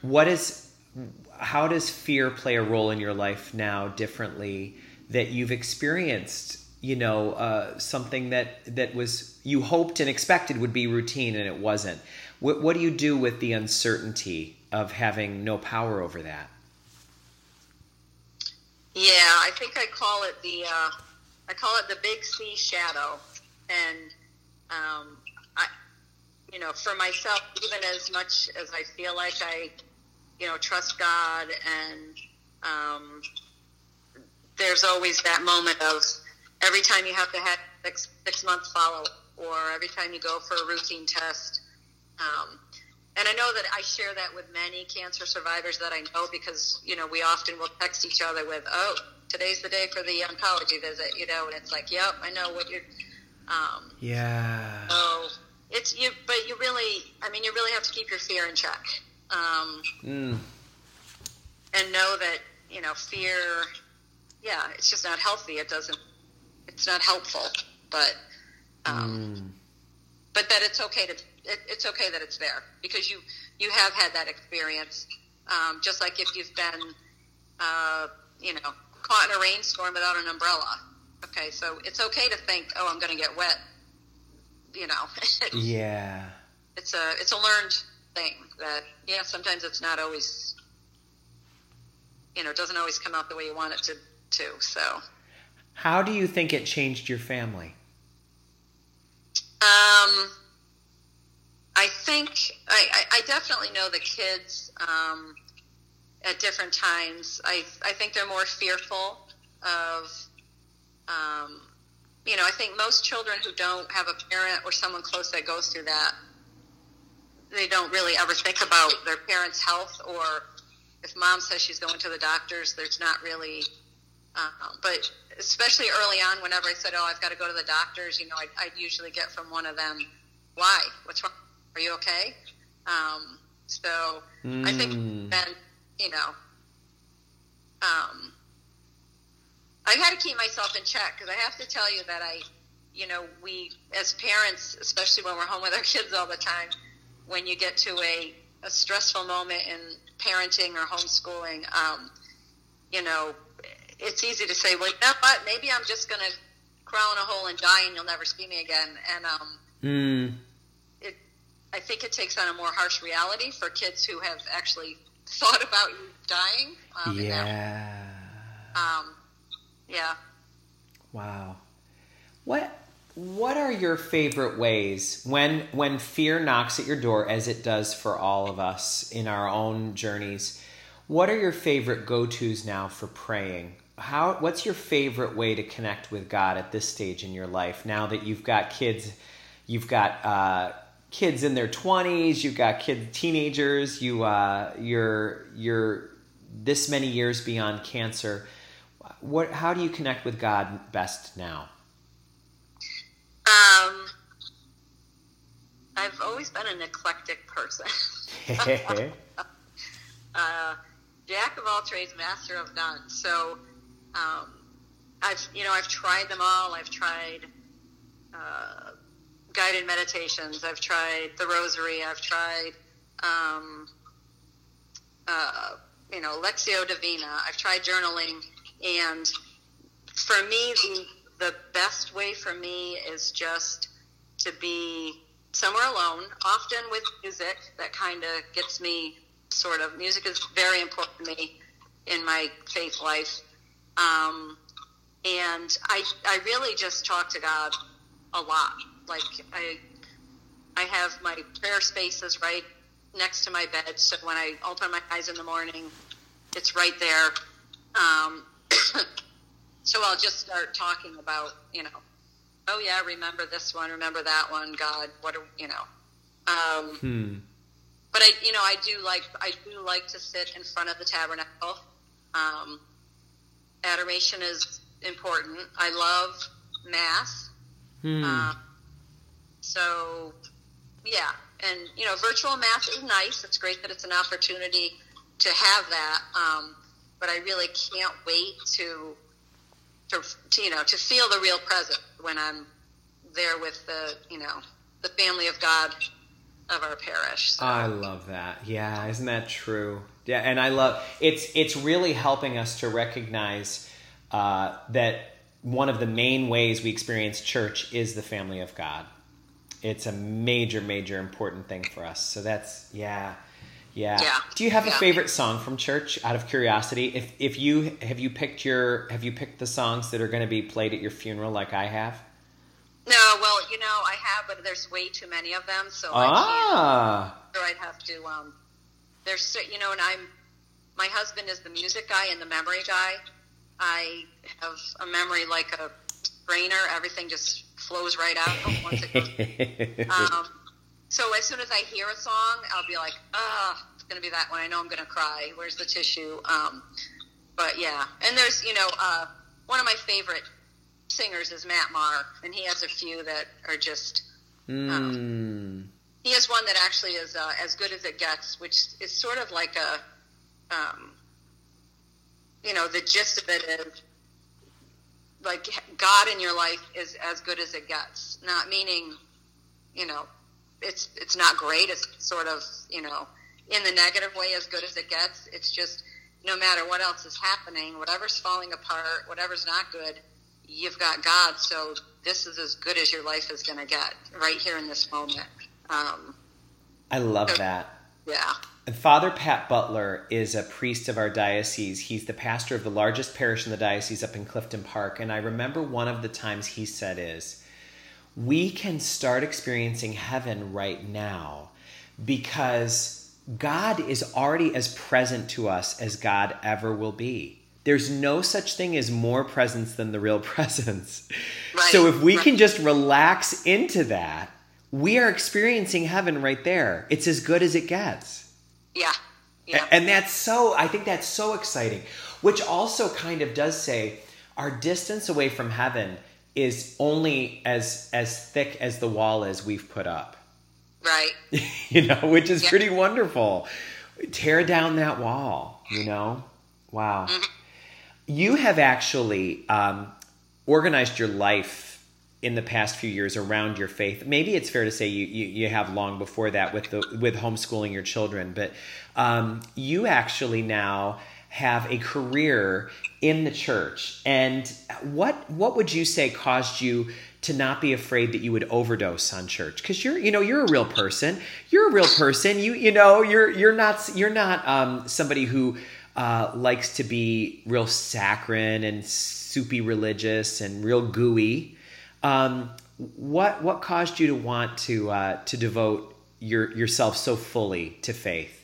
What is, how does fear play a role in your life now differently that you've experienced? You know, uh, something that that was you hoped and expected would be routine and it wasn't. What, what do you do with the uncertainty of having no power over that? Yeah, I think I call it the uh, I call it the big C shadow, and um, I, you know, for myself, even as much as I feel like I, you know, trust God, and um, there's always that moment of every time you have to have six six months follow, or every time you go for a routine test. Um, and I know that I share that with many cancer survivors that I know because, you know, we often will text each other with, oh, today's the day for the oncology visit, you know, and it's like, yep, I know what you're, um, Yeah. so it's you, but you really, I mean, you really have to keep your fear in check. Um, Mm. and know that, you know, fear, yeah, it's just not healthy. It doesn't, it's not helpful, but, um, Mm. but that it's okay to it, it's okay that it's there because you you have had that experience um, just like if you've been uh, you know caught in a rainstorm without an umbrella okay so it's okay to think oh i'm going to get wet you know *laughs* Yeah. it's a it's a learned thing that yeah sometimes it's not always you know it doesn't always come out the way you want it to to so How do you think it changed your family? Um, I think I, I, I definitely know the kids um, at different times. I I think they're more fearful of. Um, you know, I think most children who don't have a parent or someone close that goes through that, they don't really ever think about their parents' health or if mom says she's going to the doctors, there's not really. Uh, but especially early on, whenever I said, "Oh, I've got to go to the doctors," you know, I'd, I'd usually get from one of them, "Why? What's wrong? Are you okay?" Um, so I think Mm. then, you know, um, I had to keep myself in check because I have to tell you that I, you know, we as parents, especially when we're home with our kids all the time, when you get to a, a stressful moment in parenting or homeschooling, um, you know, it's easy to say, well, you know what, maybe I'm just going to crawl in a hole and die and you'll never see me again. And um, Mm. it, I think it takes on a more harsh reality for kids who have actually thought about you dying. Um, Yeah. um, yeah. Wow. What what are your favorite ways when when fear knocks at your door as it does for all of us in our own journeys? What are your favorite go-tos now for praying? How what's your favorite way to connect with God at this stage in your life now that you've got kids you've got uh kids in their 20s, you've got kids teenagers, you uh you're you're this many years beyond cancer what how do you connect with god best now Um, I've always been an eclectic person. *laughs* uh, jack of all trades, master of none. So, um, I've you know I've tried them all. I've tried uh, guided meditations. I've tried the Rosary. I've tried um, uh, you know Lectio Divina. I've tried journaling, and for me, the the best way for me is just to be somewhere alone, often with music that kind of gets me sort of. Music is very important to me in my faith life. Um, and I, I really just talk to God a lot. Like I, I have my prayer spaces right next to my bed, so when I open my eyes in the morning, it's right there. Um, *clears throat* so I'll just start talking about, you know, oh yeah, remember this one, remember that one, God, what are you know. Um, hmm. But I, you know, I do like I do like to sit in front of the tabernacle. Um, adoration is important. I love mass. Hmm. Uh, so, yeah, and you know, virtual mass is nice. It's great that it's an opportunity to have that. Um, but I really can't wait to, to, to, you know, to feel the real presence when I'm there with the, you know, the family of God of our parish. So. I love that. Yeah, isn't that true? Yeah, and I love it's it's really helping us to recognize uh, that one of the main ways we experience church is the family of God. It's a major, major important thing for us. So that's yeah. Yeah. yeah. Do you have a favorite song from church out of curiosity? If if you have you picked your have you picked the songs that are going to be played at your funeral like I have? No, well, you know, I have, but there's way too many of them, so ah. I can't. So I'd have to. Um, there's, you know, and I'm. My husband is the music guy and the memory guy. I have a memory like a brainer. Everything just flows right out once it goes. *laughs* um, so as soon as I hear a song, I'll be like, ah, going to be that one. I know I'm going to cry. Where's the tissue? Um, but yeah, and there's, you know, uh, one of my favorite singers is Matt Maher, and he has a few that are just. Mm. Um, he has one that actually is uh, as good as it gets, which is sort of like a, um, you know, the gist of it is like God in your life is as good as it gets. Not meaning, you know, it's it's not great. It's sort of you know in the negative way as good as it gets. It's just no matter what else is happening, whatever's falling apart, whatever's not good, you've got God. So this is as good as your life is going to get right here in this moment. Um, I love so, that. Yeah. Father Pat Butler is a priest of our diocese. He's the pastor of the largest parish in the diocese up in Clifton Park. And I remember one of the times he said is, we can start experiencing heaven right now because God is already as present to us as God ever will be. There's no such thing as more presence than the real *laughs* presence. Right. So if we right. can just relax into that, we are experiencing heaven right there. It's as good as it gets. Yeah. yeah. And that's so, I think that's so exciting, which also kind of does say our distance away from heaven is only as as thick as the wall is we've put up. Right. *laughs* you know, which is pretty wonderful. Tear down that wall, you know? Wow. Mm-hmm. You have actually um, organized your life in the past few years around your faith. Maybe it's fair to say you, you, you have long before that with the with homeschooling your children, but um, you actually now have a career in the church. And what what would you say caused you to not be afraid that you would overdose on church? Because you're you know you're a real person. You're a real person. You you know you're you're not you're not um, somebody who uh, likes to be real saccharine and soupy religious and real gooey. Um, what what caused you to want to uh, to devote your yourself so fully to faith?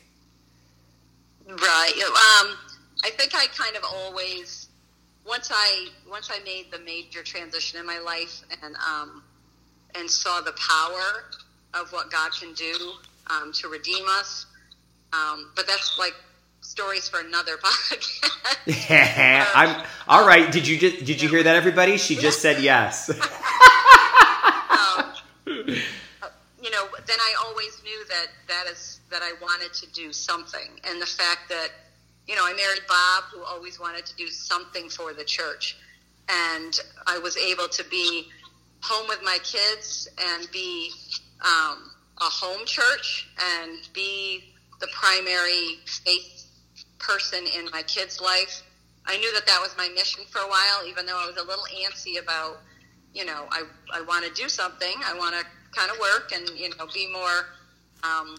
Right. Um, I think I kind of always once I once I made the major transition in my life and um, and saw the power of what God can do um, to redeem us. Um, but that's like stories for another *laughs* podcast. *laughs* I'm all right. Did you just did you hear that, everybody? She just said yes. *laughs* Um, you know, then I always knew that that is that I wanted to do something, and the fact that you know, I married Bob, who always wanted to do something for the church. And I was able to be home with my kids and be um, a home church and be the primary faith person in my kids' life. I knew that that was my mission for a while, even though I was a little antsy about, you know, I, I want to do something. I want to kind of work and you know be more. Um,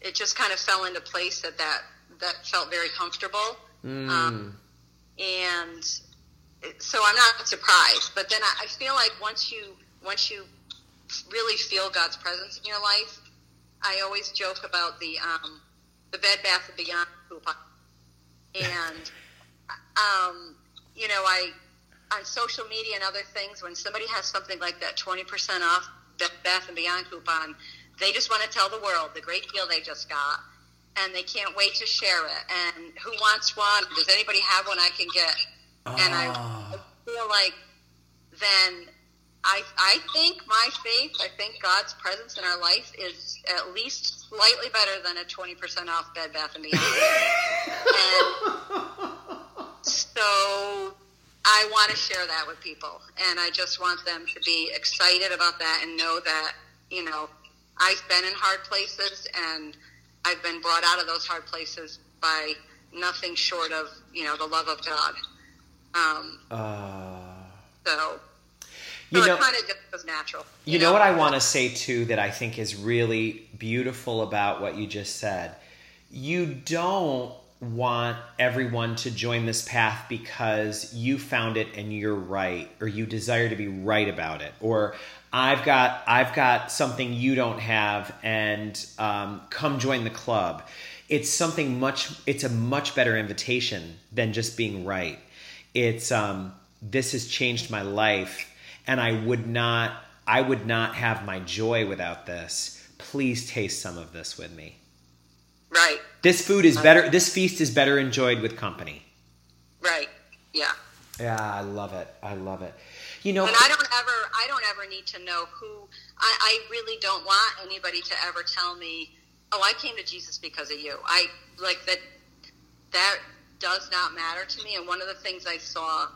it just kind of fell into place that that that felt very comfortable, Mm. um, and so I'm not surprised. But then I, I feel like once you once you really feel God's presence in your life, I always joke about the um, the Bed Bath and Beyond coupon, and *laughs* um, you know I on social media and other things when somebody has something like that 20% off Bed Bath and Beyond coupon, they just want to tell the world the great deal they just got, and they can't wait to share it. And who wants one? Does anybody have one I can get? And I, I feel like then I I think my faith, I think God's presence in our life is at least slightly better than a 20% off Bed Bath and Beyond. and so I want to share that with people, and I just want them to be excited about that and know that you know I've been in hard places and I've been brought out of those hard places by nothing short of you know the love of God. Um, Uh, so, you so know, it kind of just was natural. You know what I want to say too that I think is really beautiful about what you just said? You don't want everyone to join this path because you found it and you're right or you desire to be right about it or I've got I've got something you don't have and um, come join the club. It's something much it's a much better invitation than just being right. It's um, this has changed my life and I would not I would not have my joy without this. Please taste some of this with me. Right, This food is better this feast is better enjoyed with company. right, yeah. Yeah, I love it. I love it. You know, And I don't ever, I don't ever need to know who. I, I really don't want anybody to ever tell me, "Oh, I came to Jesus because of you." I like that. That does not matter to me. And one of the things I saw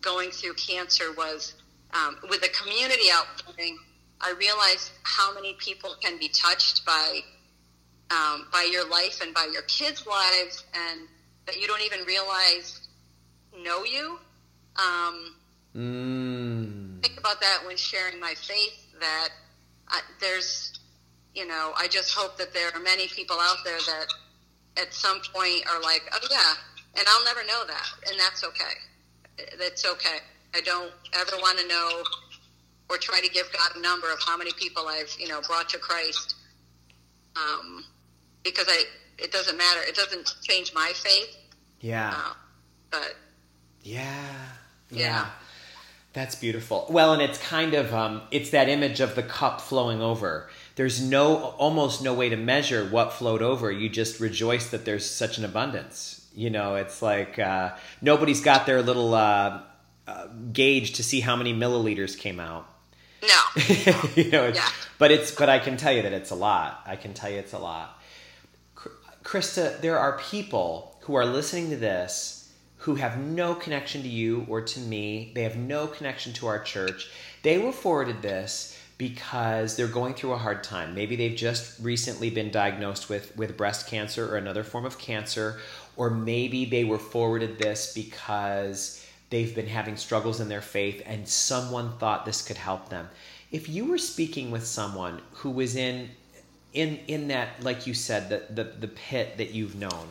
going through cancer was um, with the community outpouring. I realized how many people can be touched by um, by your life and by your kids' lives, and that you don't even realize know you. Um, mm, think about that when sharing my faith that I, there's you know i just hope that there are many people out there that at some point are like oh yeah and i'll never know that and that's okay that's okay i don't ever want to know or try to give god a number of how many people i've you know brought to christ um, because i it doesn't matter it doesn't change my faith yeah. uh, but Yeah. Yeah. Yeah. That's beautiful. Well, and it's kind of um, it's that image of the cup flowing over. There's no almost no way to measure what flowed over. You just rejoice that there's such an abundance. You know, it's like uh, nobody's got their little uh, uh, gauge to see how many milliliters came out. no *laughs* you know, it's, Yeah. but it's but I can tell you that it's a lot. I can tell you it's a lot. Krista, there are people who are listening to this who have no connection to you or to me. They have no connection to our church. They were forwarded this because they're going through a hard time. Maybe they've just recently been diagnosed with, with breast cancer or another form of cancer, or maybe they were forwarded this because they've been having struggles in their faith and someone thought this could help them. If you were speaking with someone who was in in in that like you said the the, the pit that you've known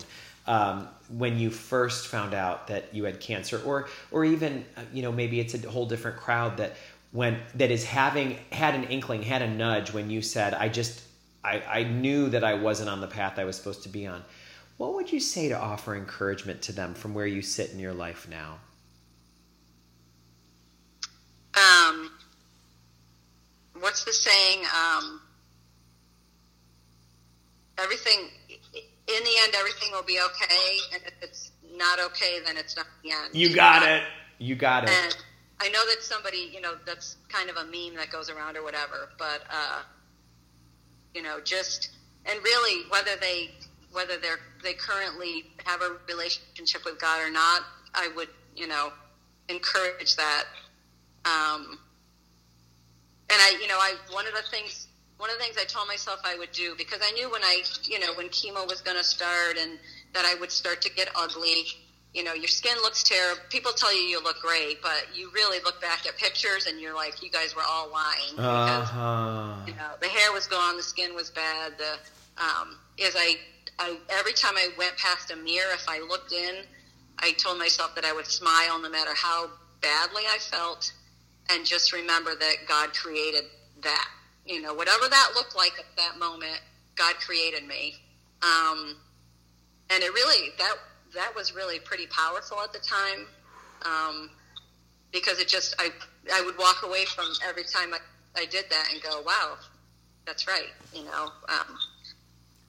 um, when you first found out that you had cancer or or even uh, you know maybe it's a whole different crowd that when that is having had an inkling had a nudge when you said i just i i knew that i wasn't on the path i was supposed to be on what would you say to offer encouragement to them from where you sit in your life now um, what's the saying? Um, everything, in the end, everything will be okay. And if it's not okay, then it's not the end. you got it you got it And I know that somebody, you know, that's kind of a meme that goes around or whatever, but, uh, you know, just, and really whether they, whether they're, they currently have a relationship with God or not, I would, you know, encourage that. Um, and I, you know, I, one of the things, one of the things I told myself I would do because I knew when I, you know, when chemo was going to start and that I would start to get ugly, you know, your skin looks terrible. People tell you you look great, but you really look back at pictures and you're like, you guys were all lying. Because, Uh-huh. you know, the hair was gone, the skin was bad. The um, is I, I every time I went past a mirror, if I looked in, I told myself that I would smile no matter how badly I felt, and just remember that God created that. You know, whatever that looked like at that moment, God created me. Um, and it really that that was really pretty powerful at the time um, because it just I I would walk away from every time I, I did that and go wow that's right you know um,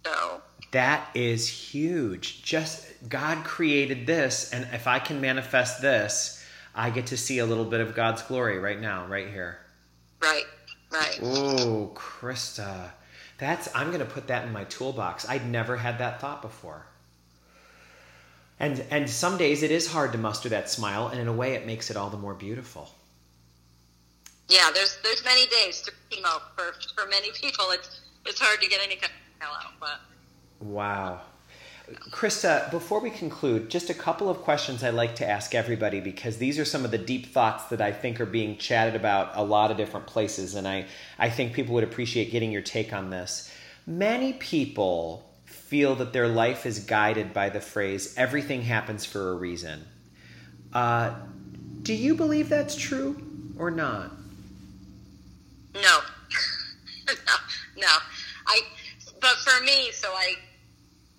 so That is huge. Just God created this, and if I can manifest this, I get to see a little bit of God's glory right now, right here. right right Oh, Krista. That's I'm gonna put that in my toolbox. I'd never had that thought before. And and some days it is hard to muster that smile, and in a way it makes it all the more beautiful. yeah there's there's many days through chemo for for many people it's it's hard to get any kind of smile out but Wow. Krista, before we conclude, just a couple of questions I like to ask everybody because these are some of the deep thoughts that I think are being chatted about a lot of different places, and I, I think people would appreciate getting your take on this. Many people feel that their life is guided by the phrase, everything happens for a reason. Uh, do you believe that's true or not? No, no, no. I, but for me, so I,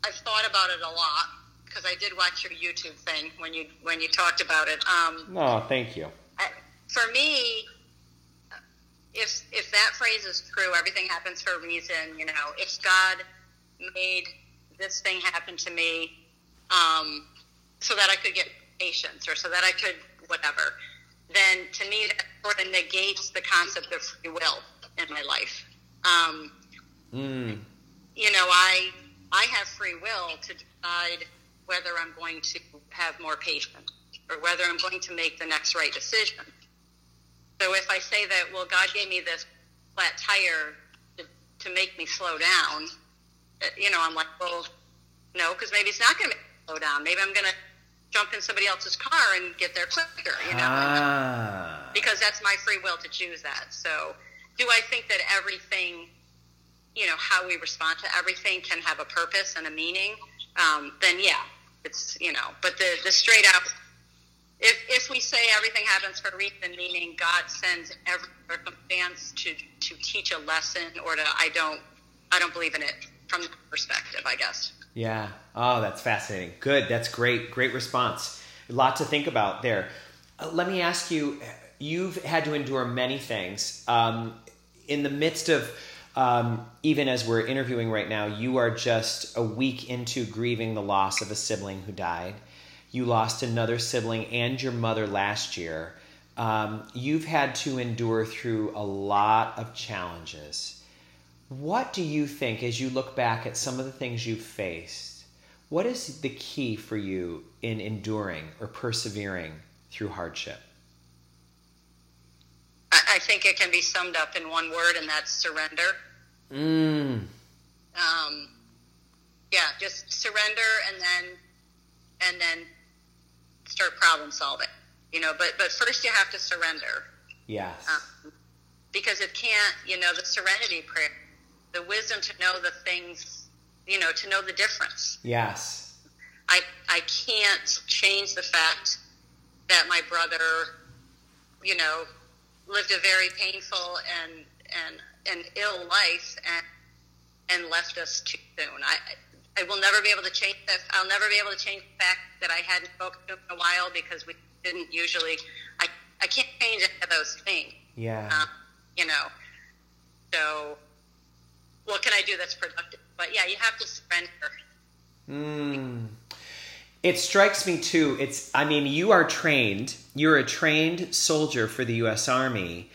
I've thought about it a lot because I did watch your YouTube thing when you when you talked about it. Um, Oh, thank you. I, for me, if if that phrase is true, everything happens for a reason. You know, if God made this thing happen to me, um, so that I could get patience or so that I could whatever, then to me that sort of negates the concept of free will in my life. Um, Mm, you know, I I have free will to decide whether I'm going to have more patience or whether I'm going to make the next right decision. So if I say that, well, God gave me this flat tire to, to make me slow down, uh, you know, I'm like, well, no, because maybe it's not going to slow down. Maybe I'm going to jump in somebody else's car and get there quicker, you know, ah. because that's my free will to choose that. So do I think that everything you know how we respond to everything can have a purpose and a meaning um, then yeah it's you know but the the straight out if if we say everything happens for a reason meaning god sends every circumstance to to teach a lesson or to i don't i don't believe in it from that perspective i guess Yeah. Oh, that's fascinating. Good. That's great. Great response. A lot to think about there. Uh, let me ask you you've had to endure many things. Um, in the midst of, um, even as we're interviewing right now, you are just a week into grieving the loss of a sibling who died. You lost another sibling and your mother last year. Um, you've had to endure through a lot of challenges. What do you think as you look back at some of the things you've faced? What is the key for you in enduring or persevering through hardship? I, I think it can be summed up in one word and that's surrender Mm. um, yeah, just surrender and then and then start problem solving. You know, but but first you have to surrender Yes. um, because it can't. You know, the serenity prayer, the wisdom to know the things. You know, to know the difference. Yes. I I can't change the fact that my brother, you know, lived a very painful and and an ill life and and left us too soon. I I will never be able to change that. I'll never be able to change the fact that I hadn't spoken to him in a while because we didn't usually. I I can't change any of those things. Yeah. Um, you know, so what can I do that's productive? But yeah, you have to surrender. Mm. It strikes me too. It's, I mean, you are trained, you're a trained soldier for the U.S. Army,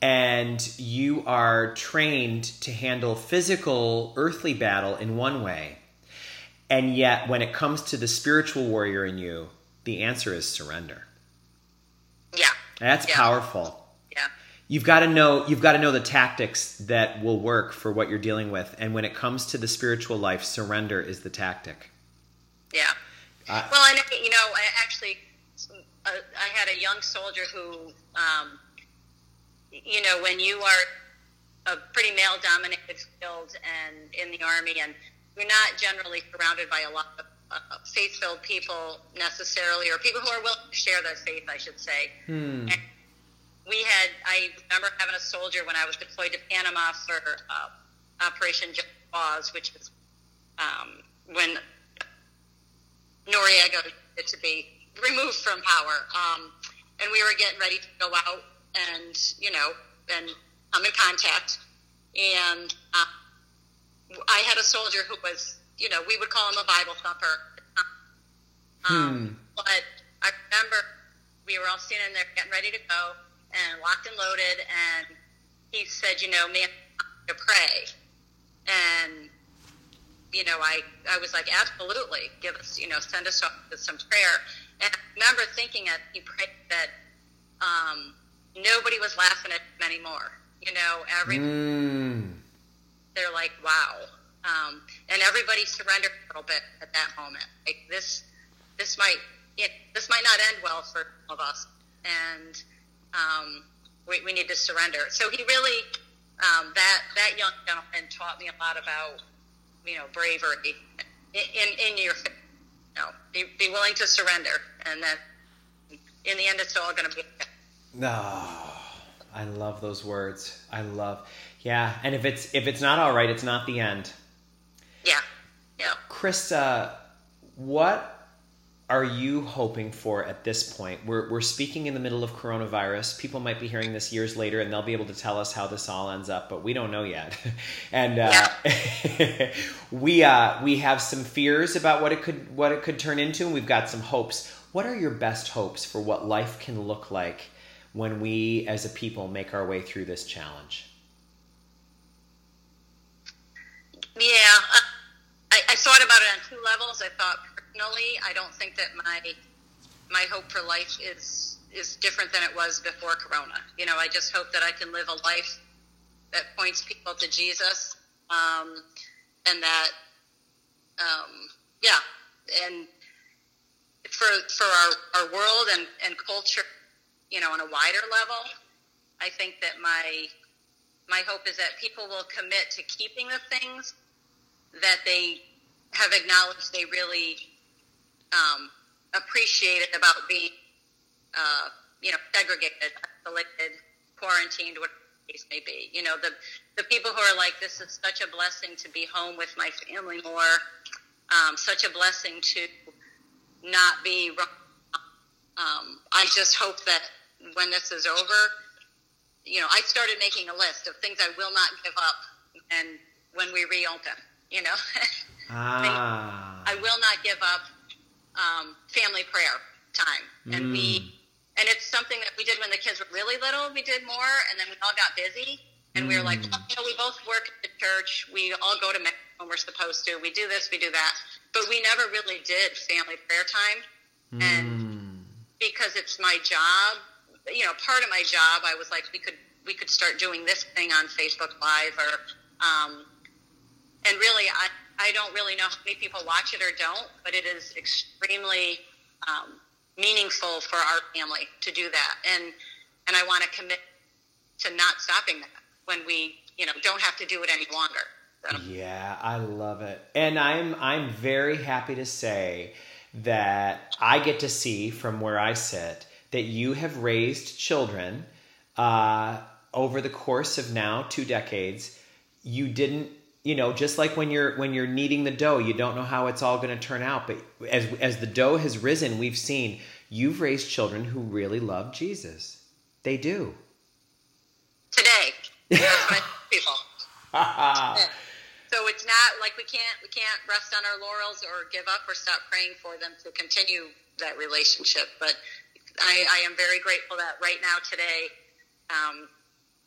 and you are trained to handle physical, earthly battle in one way. And yet, when it comes to the spiritual warrior in you, the answer is surrender. Yeah, That's Yeah. powerful. yeah. You've got to know you've got to know the tactics that will work for what you're dealing with. And when it comes to the spiritual life, surrender is the tactic. Yeah. I, well, and you know, I actually, uh, I had a young soldier who, um, you know, when you are a pretty male-dominated field and in the army, and you're not generally surrounded by a lot of uh, faith-filled people necessarily, or people who are willing to share their faith, I should say. Hmm. And we had, I remember having a soldier when I was deployed to Panama for uh, Operation Just Cause, which was um, when Noriega to be removed from power. Um, and we were getting ready to go out and, you know, and come in contact. And uh, I had a soldier who was, you know, we would call him a Bible thumper. Um, hmm. But I remember we were all standing there getting ready to go and locked and loaded. And he said, you know, man, to pray. And you know, I, I was like, absolutely, give us, you know, send us some prayer. And I remember thinking that he prayed that um, nobody was laughing at him anymore. You know, every mm. they're like, wow. Um, and everybody surrendered a little bit at that moment. Like this, this might, it, this might not end well for all of us, and um, we, we need to surrender. So he really, um, that that young gentleman taught me a lot about you know, bravery in, in your, you know, be, be willing to surrender. And then in the end, it's all going to be. No, oh, I love those words. I love, yeah. And if it's, if it's not all right, it's not the end. Yeah. Yeah. Krista, what are you hoping for at this point? We're, we're speaking in the middle of coronavirus. People might be hearing this years later and they'll be able to tell us how this all ends up, but we don't know yet. *laughs* and uh, yeah. *laughs* we, uh, we have some fears about what it could what it could turn into, and we've got some hopes. What are your best hopes for what life can look like when we as a people make our way through this challenge? Yeah, I, I thought about it on two levels. I thought personally, I don't think that my my hope for life is is different than it was before Corona. You know, I just hope that I can live a life that points people to Jesus, um, and that, um, yeah, and for for our, our world and, and culture, you know, on a wider level, I think that my my hope is that people will commit to keeping the things that they have acknowledged they really um, appreciated about being, uh, you know, segregated, isolated, quarantined, whatever the case may be. You know, the the people who are like, this is such a blessing to be home with my family more, um, such a blessing to not be. Um, I just hope that when this is over, you know, I started making a list of things I will not give up, and when we reopen, you know, *laughs* ah. I will not give up um, family prayer time, and mm. we and it's something that we did when the kids were really little. We did more, and then we all got busy, and mm. we were like, well, you know, we both work at the church. We all go to when we're supposed to. We do this, we do that, but we never really did family prayer time, mm. and because it's my job, you know, part of my job, I was like, we could we could start doing this thing on Facebook Live or. Um, and really, I, I don't really know how many people watch it or don't, but it is extremely um, meaningful for our family to do that, and and I want to commit to not stopping that when we you know don't have to do it any longer. So. Yeah, I love it, and I'm I'm very happy to say that I get to see from where I sit that you have raised children uh, over the course of now two decades. You didn't you know just like when you're when you're kneading the dough you don't know how it's all going to turn out but as as the dough has risen we've seen you've raised children who really love jesus. They do. Today. *laughs* People. So it's not like we can't we can't rest on our laurels or give up or stop praying for them to continue that relationship but i, I am very grateful that right now today um,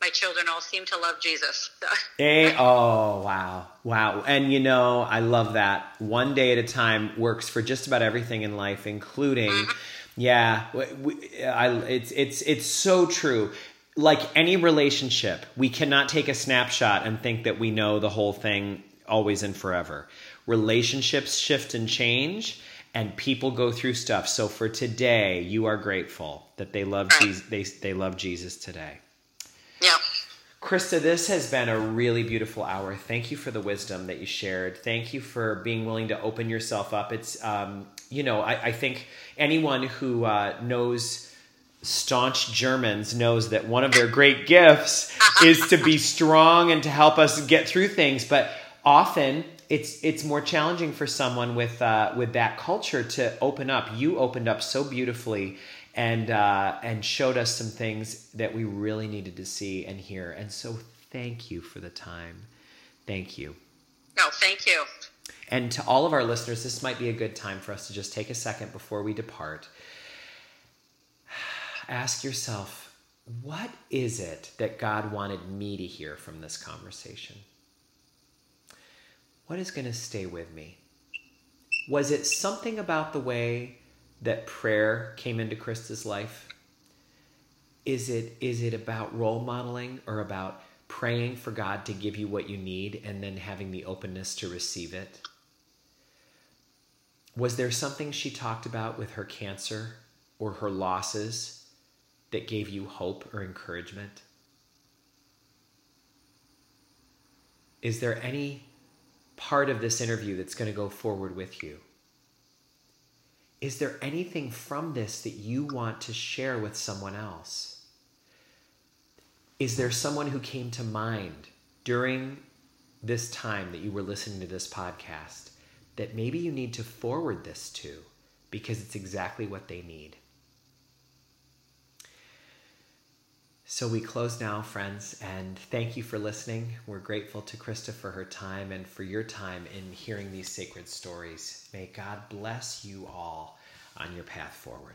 my children all seem to love Jesus. *laughs* they, oh, wow. Wow. And you know, I love that. One day at a time works for just about everything in life, including, mm-hmm. yeah, we, I, it's, it's, it's so true. Like any relationship, we cannot take a snapshot and think that we know the whole thing always and forever. Relationships shift and change and people go through stuff. So for today, you are grateful that they love Right. Jesus. They they love Jesus today. Krista, this has been a really beautiful hour. Thank you for the wisdom that you shared. Thank you for being willing to open yourself up. It's, um, you know, I, I think anyone who uh, knows staunch Germans knows that one of their great gifts *laughs* is to be strong and to help us get through things. But often it's it's more challenging for someone with uh, with that culture to open up. You opened up so beautifully and uh, and showed us some things that we really needed to see and hear. And so, thank you for the time. Thank you. No, thank you. And to all of our listeners, this might be a good time for us to just take a second before we depart. *sighs* Ask yourself, what is it that God wanted me to hear from this conversation? What is going to stay with me? Was it something about the way that prayer came into Krista's life? Is it is it about role modeling or about praying for God to give you what you need and then having the openness to receive it? Was there something she talked about with her cancer or her losses that gave you hope or encouragement? Is there any part of this interview that's going to go forward with you? Is there anything from this that you want to share with someone else? Is there someone who came to mind during this time that you were listening to this podcast that maybe you need to forward this to because it's exactly what they need? So we close now, friends, and thank you for listening. We're grateful to Krista for her time and for your time in hearing these sacred stories. May God bless you all on your path forward.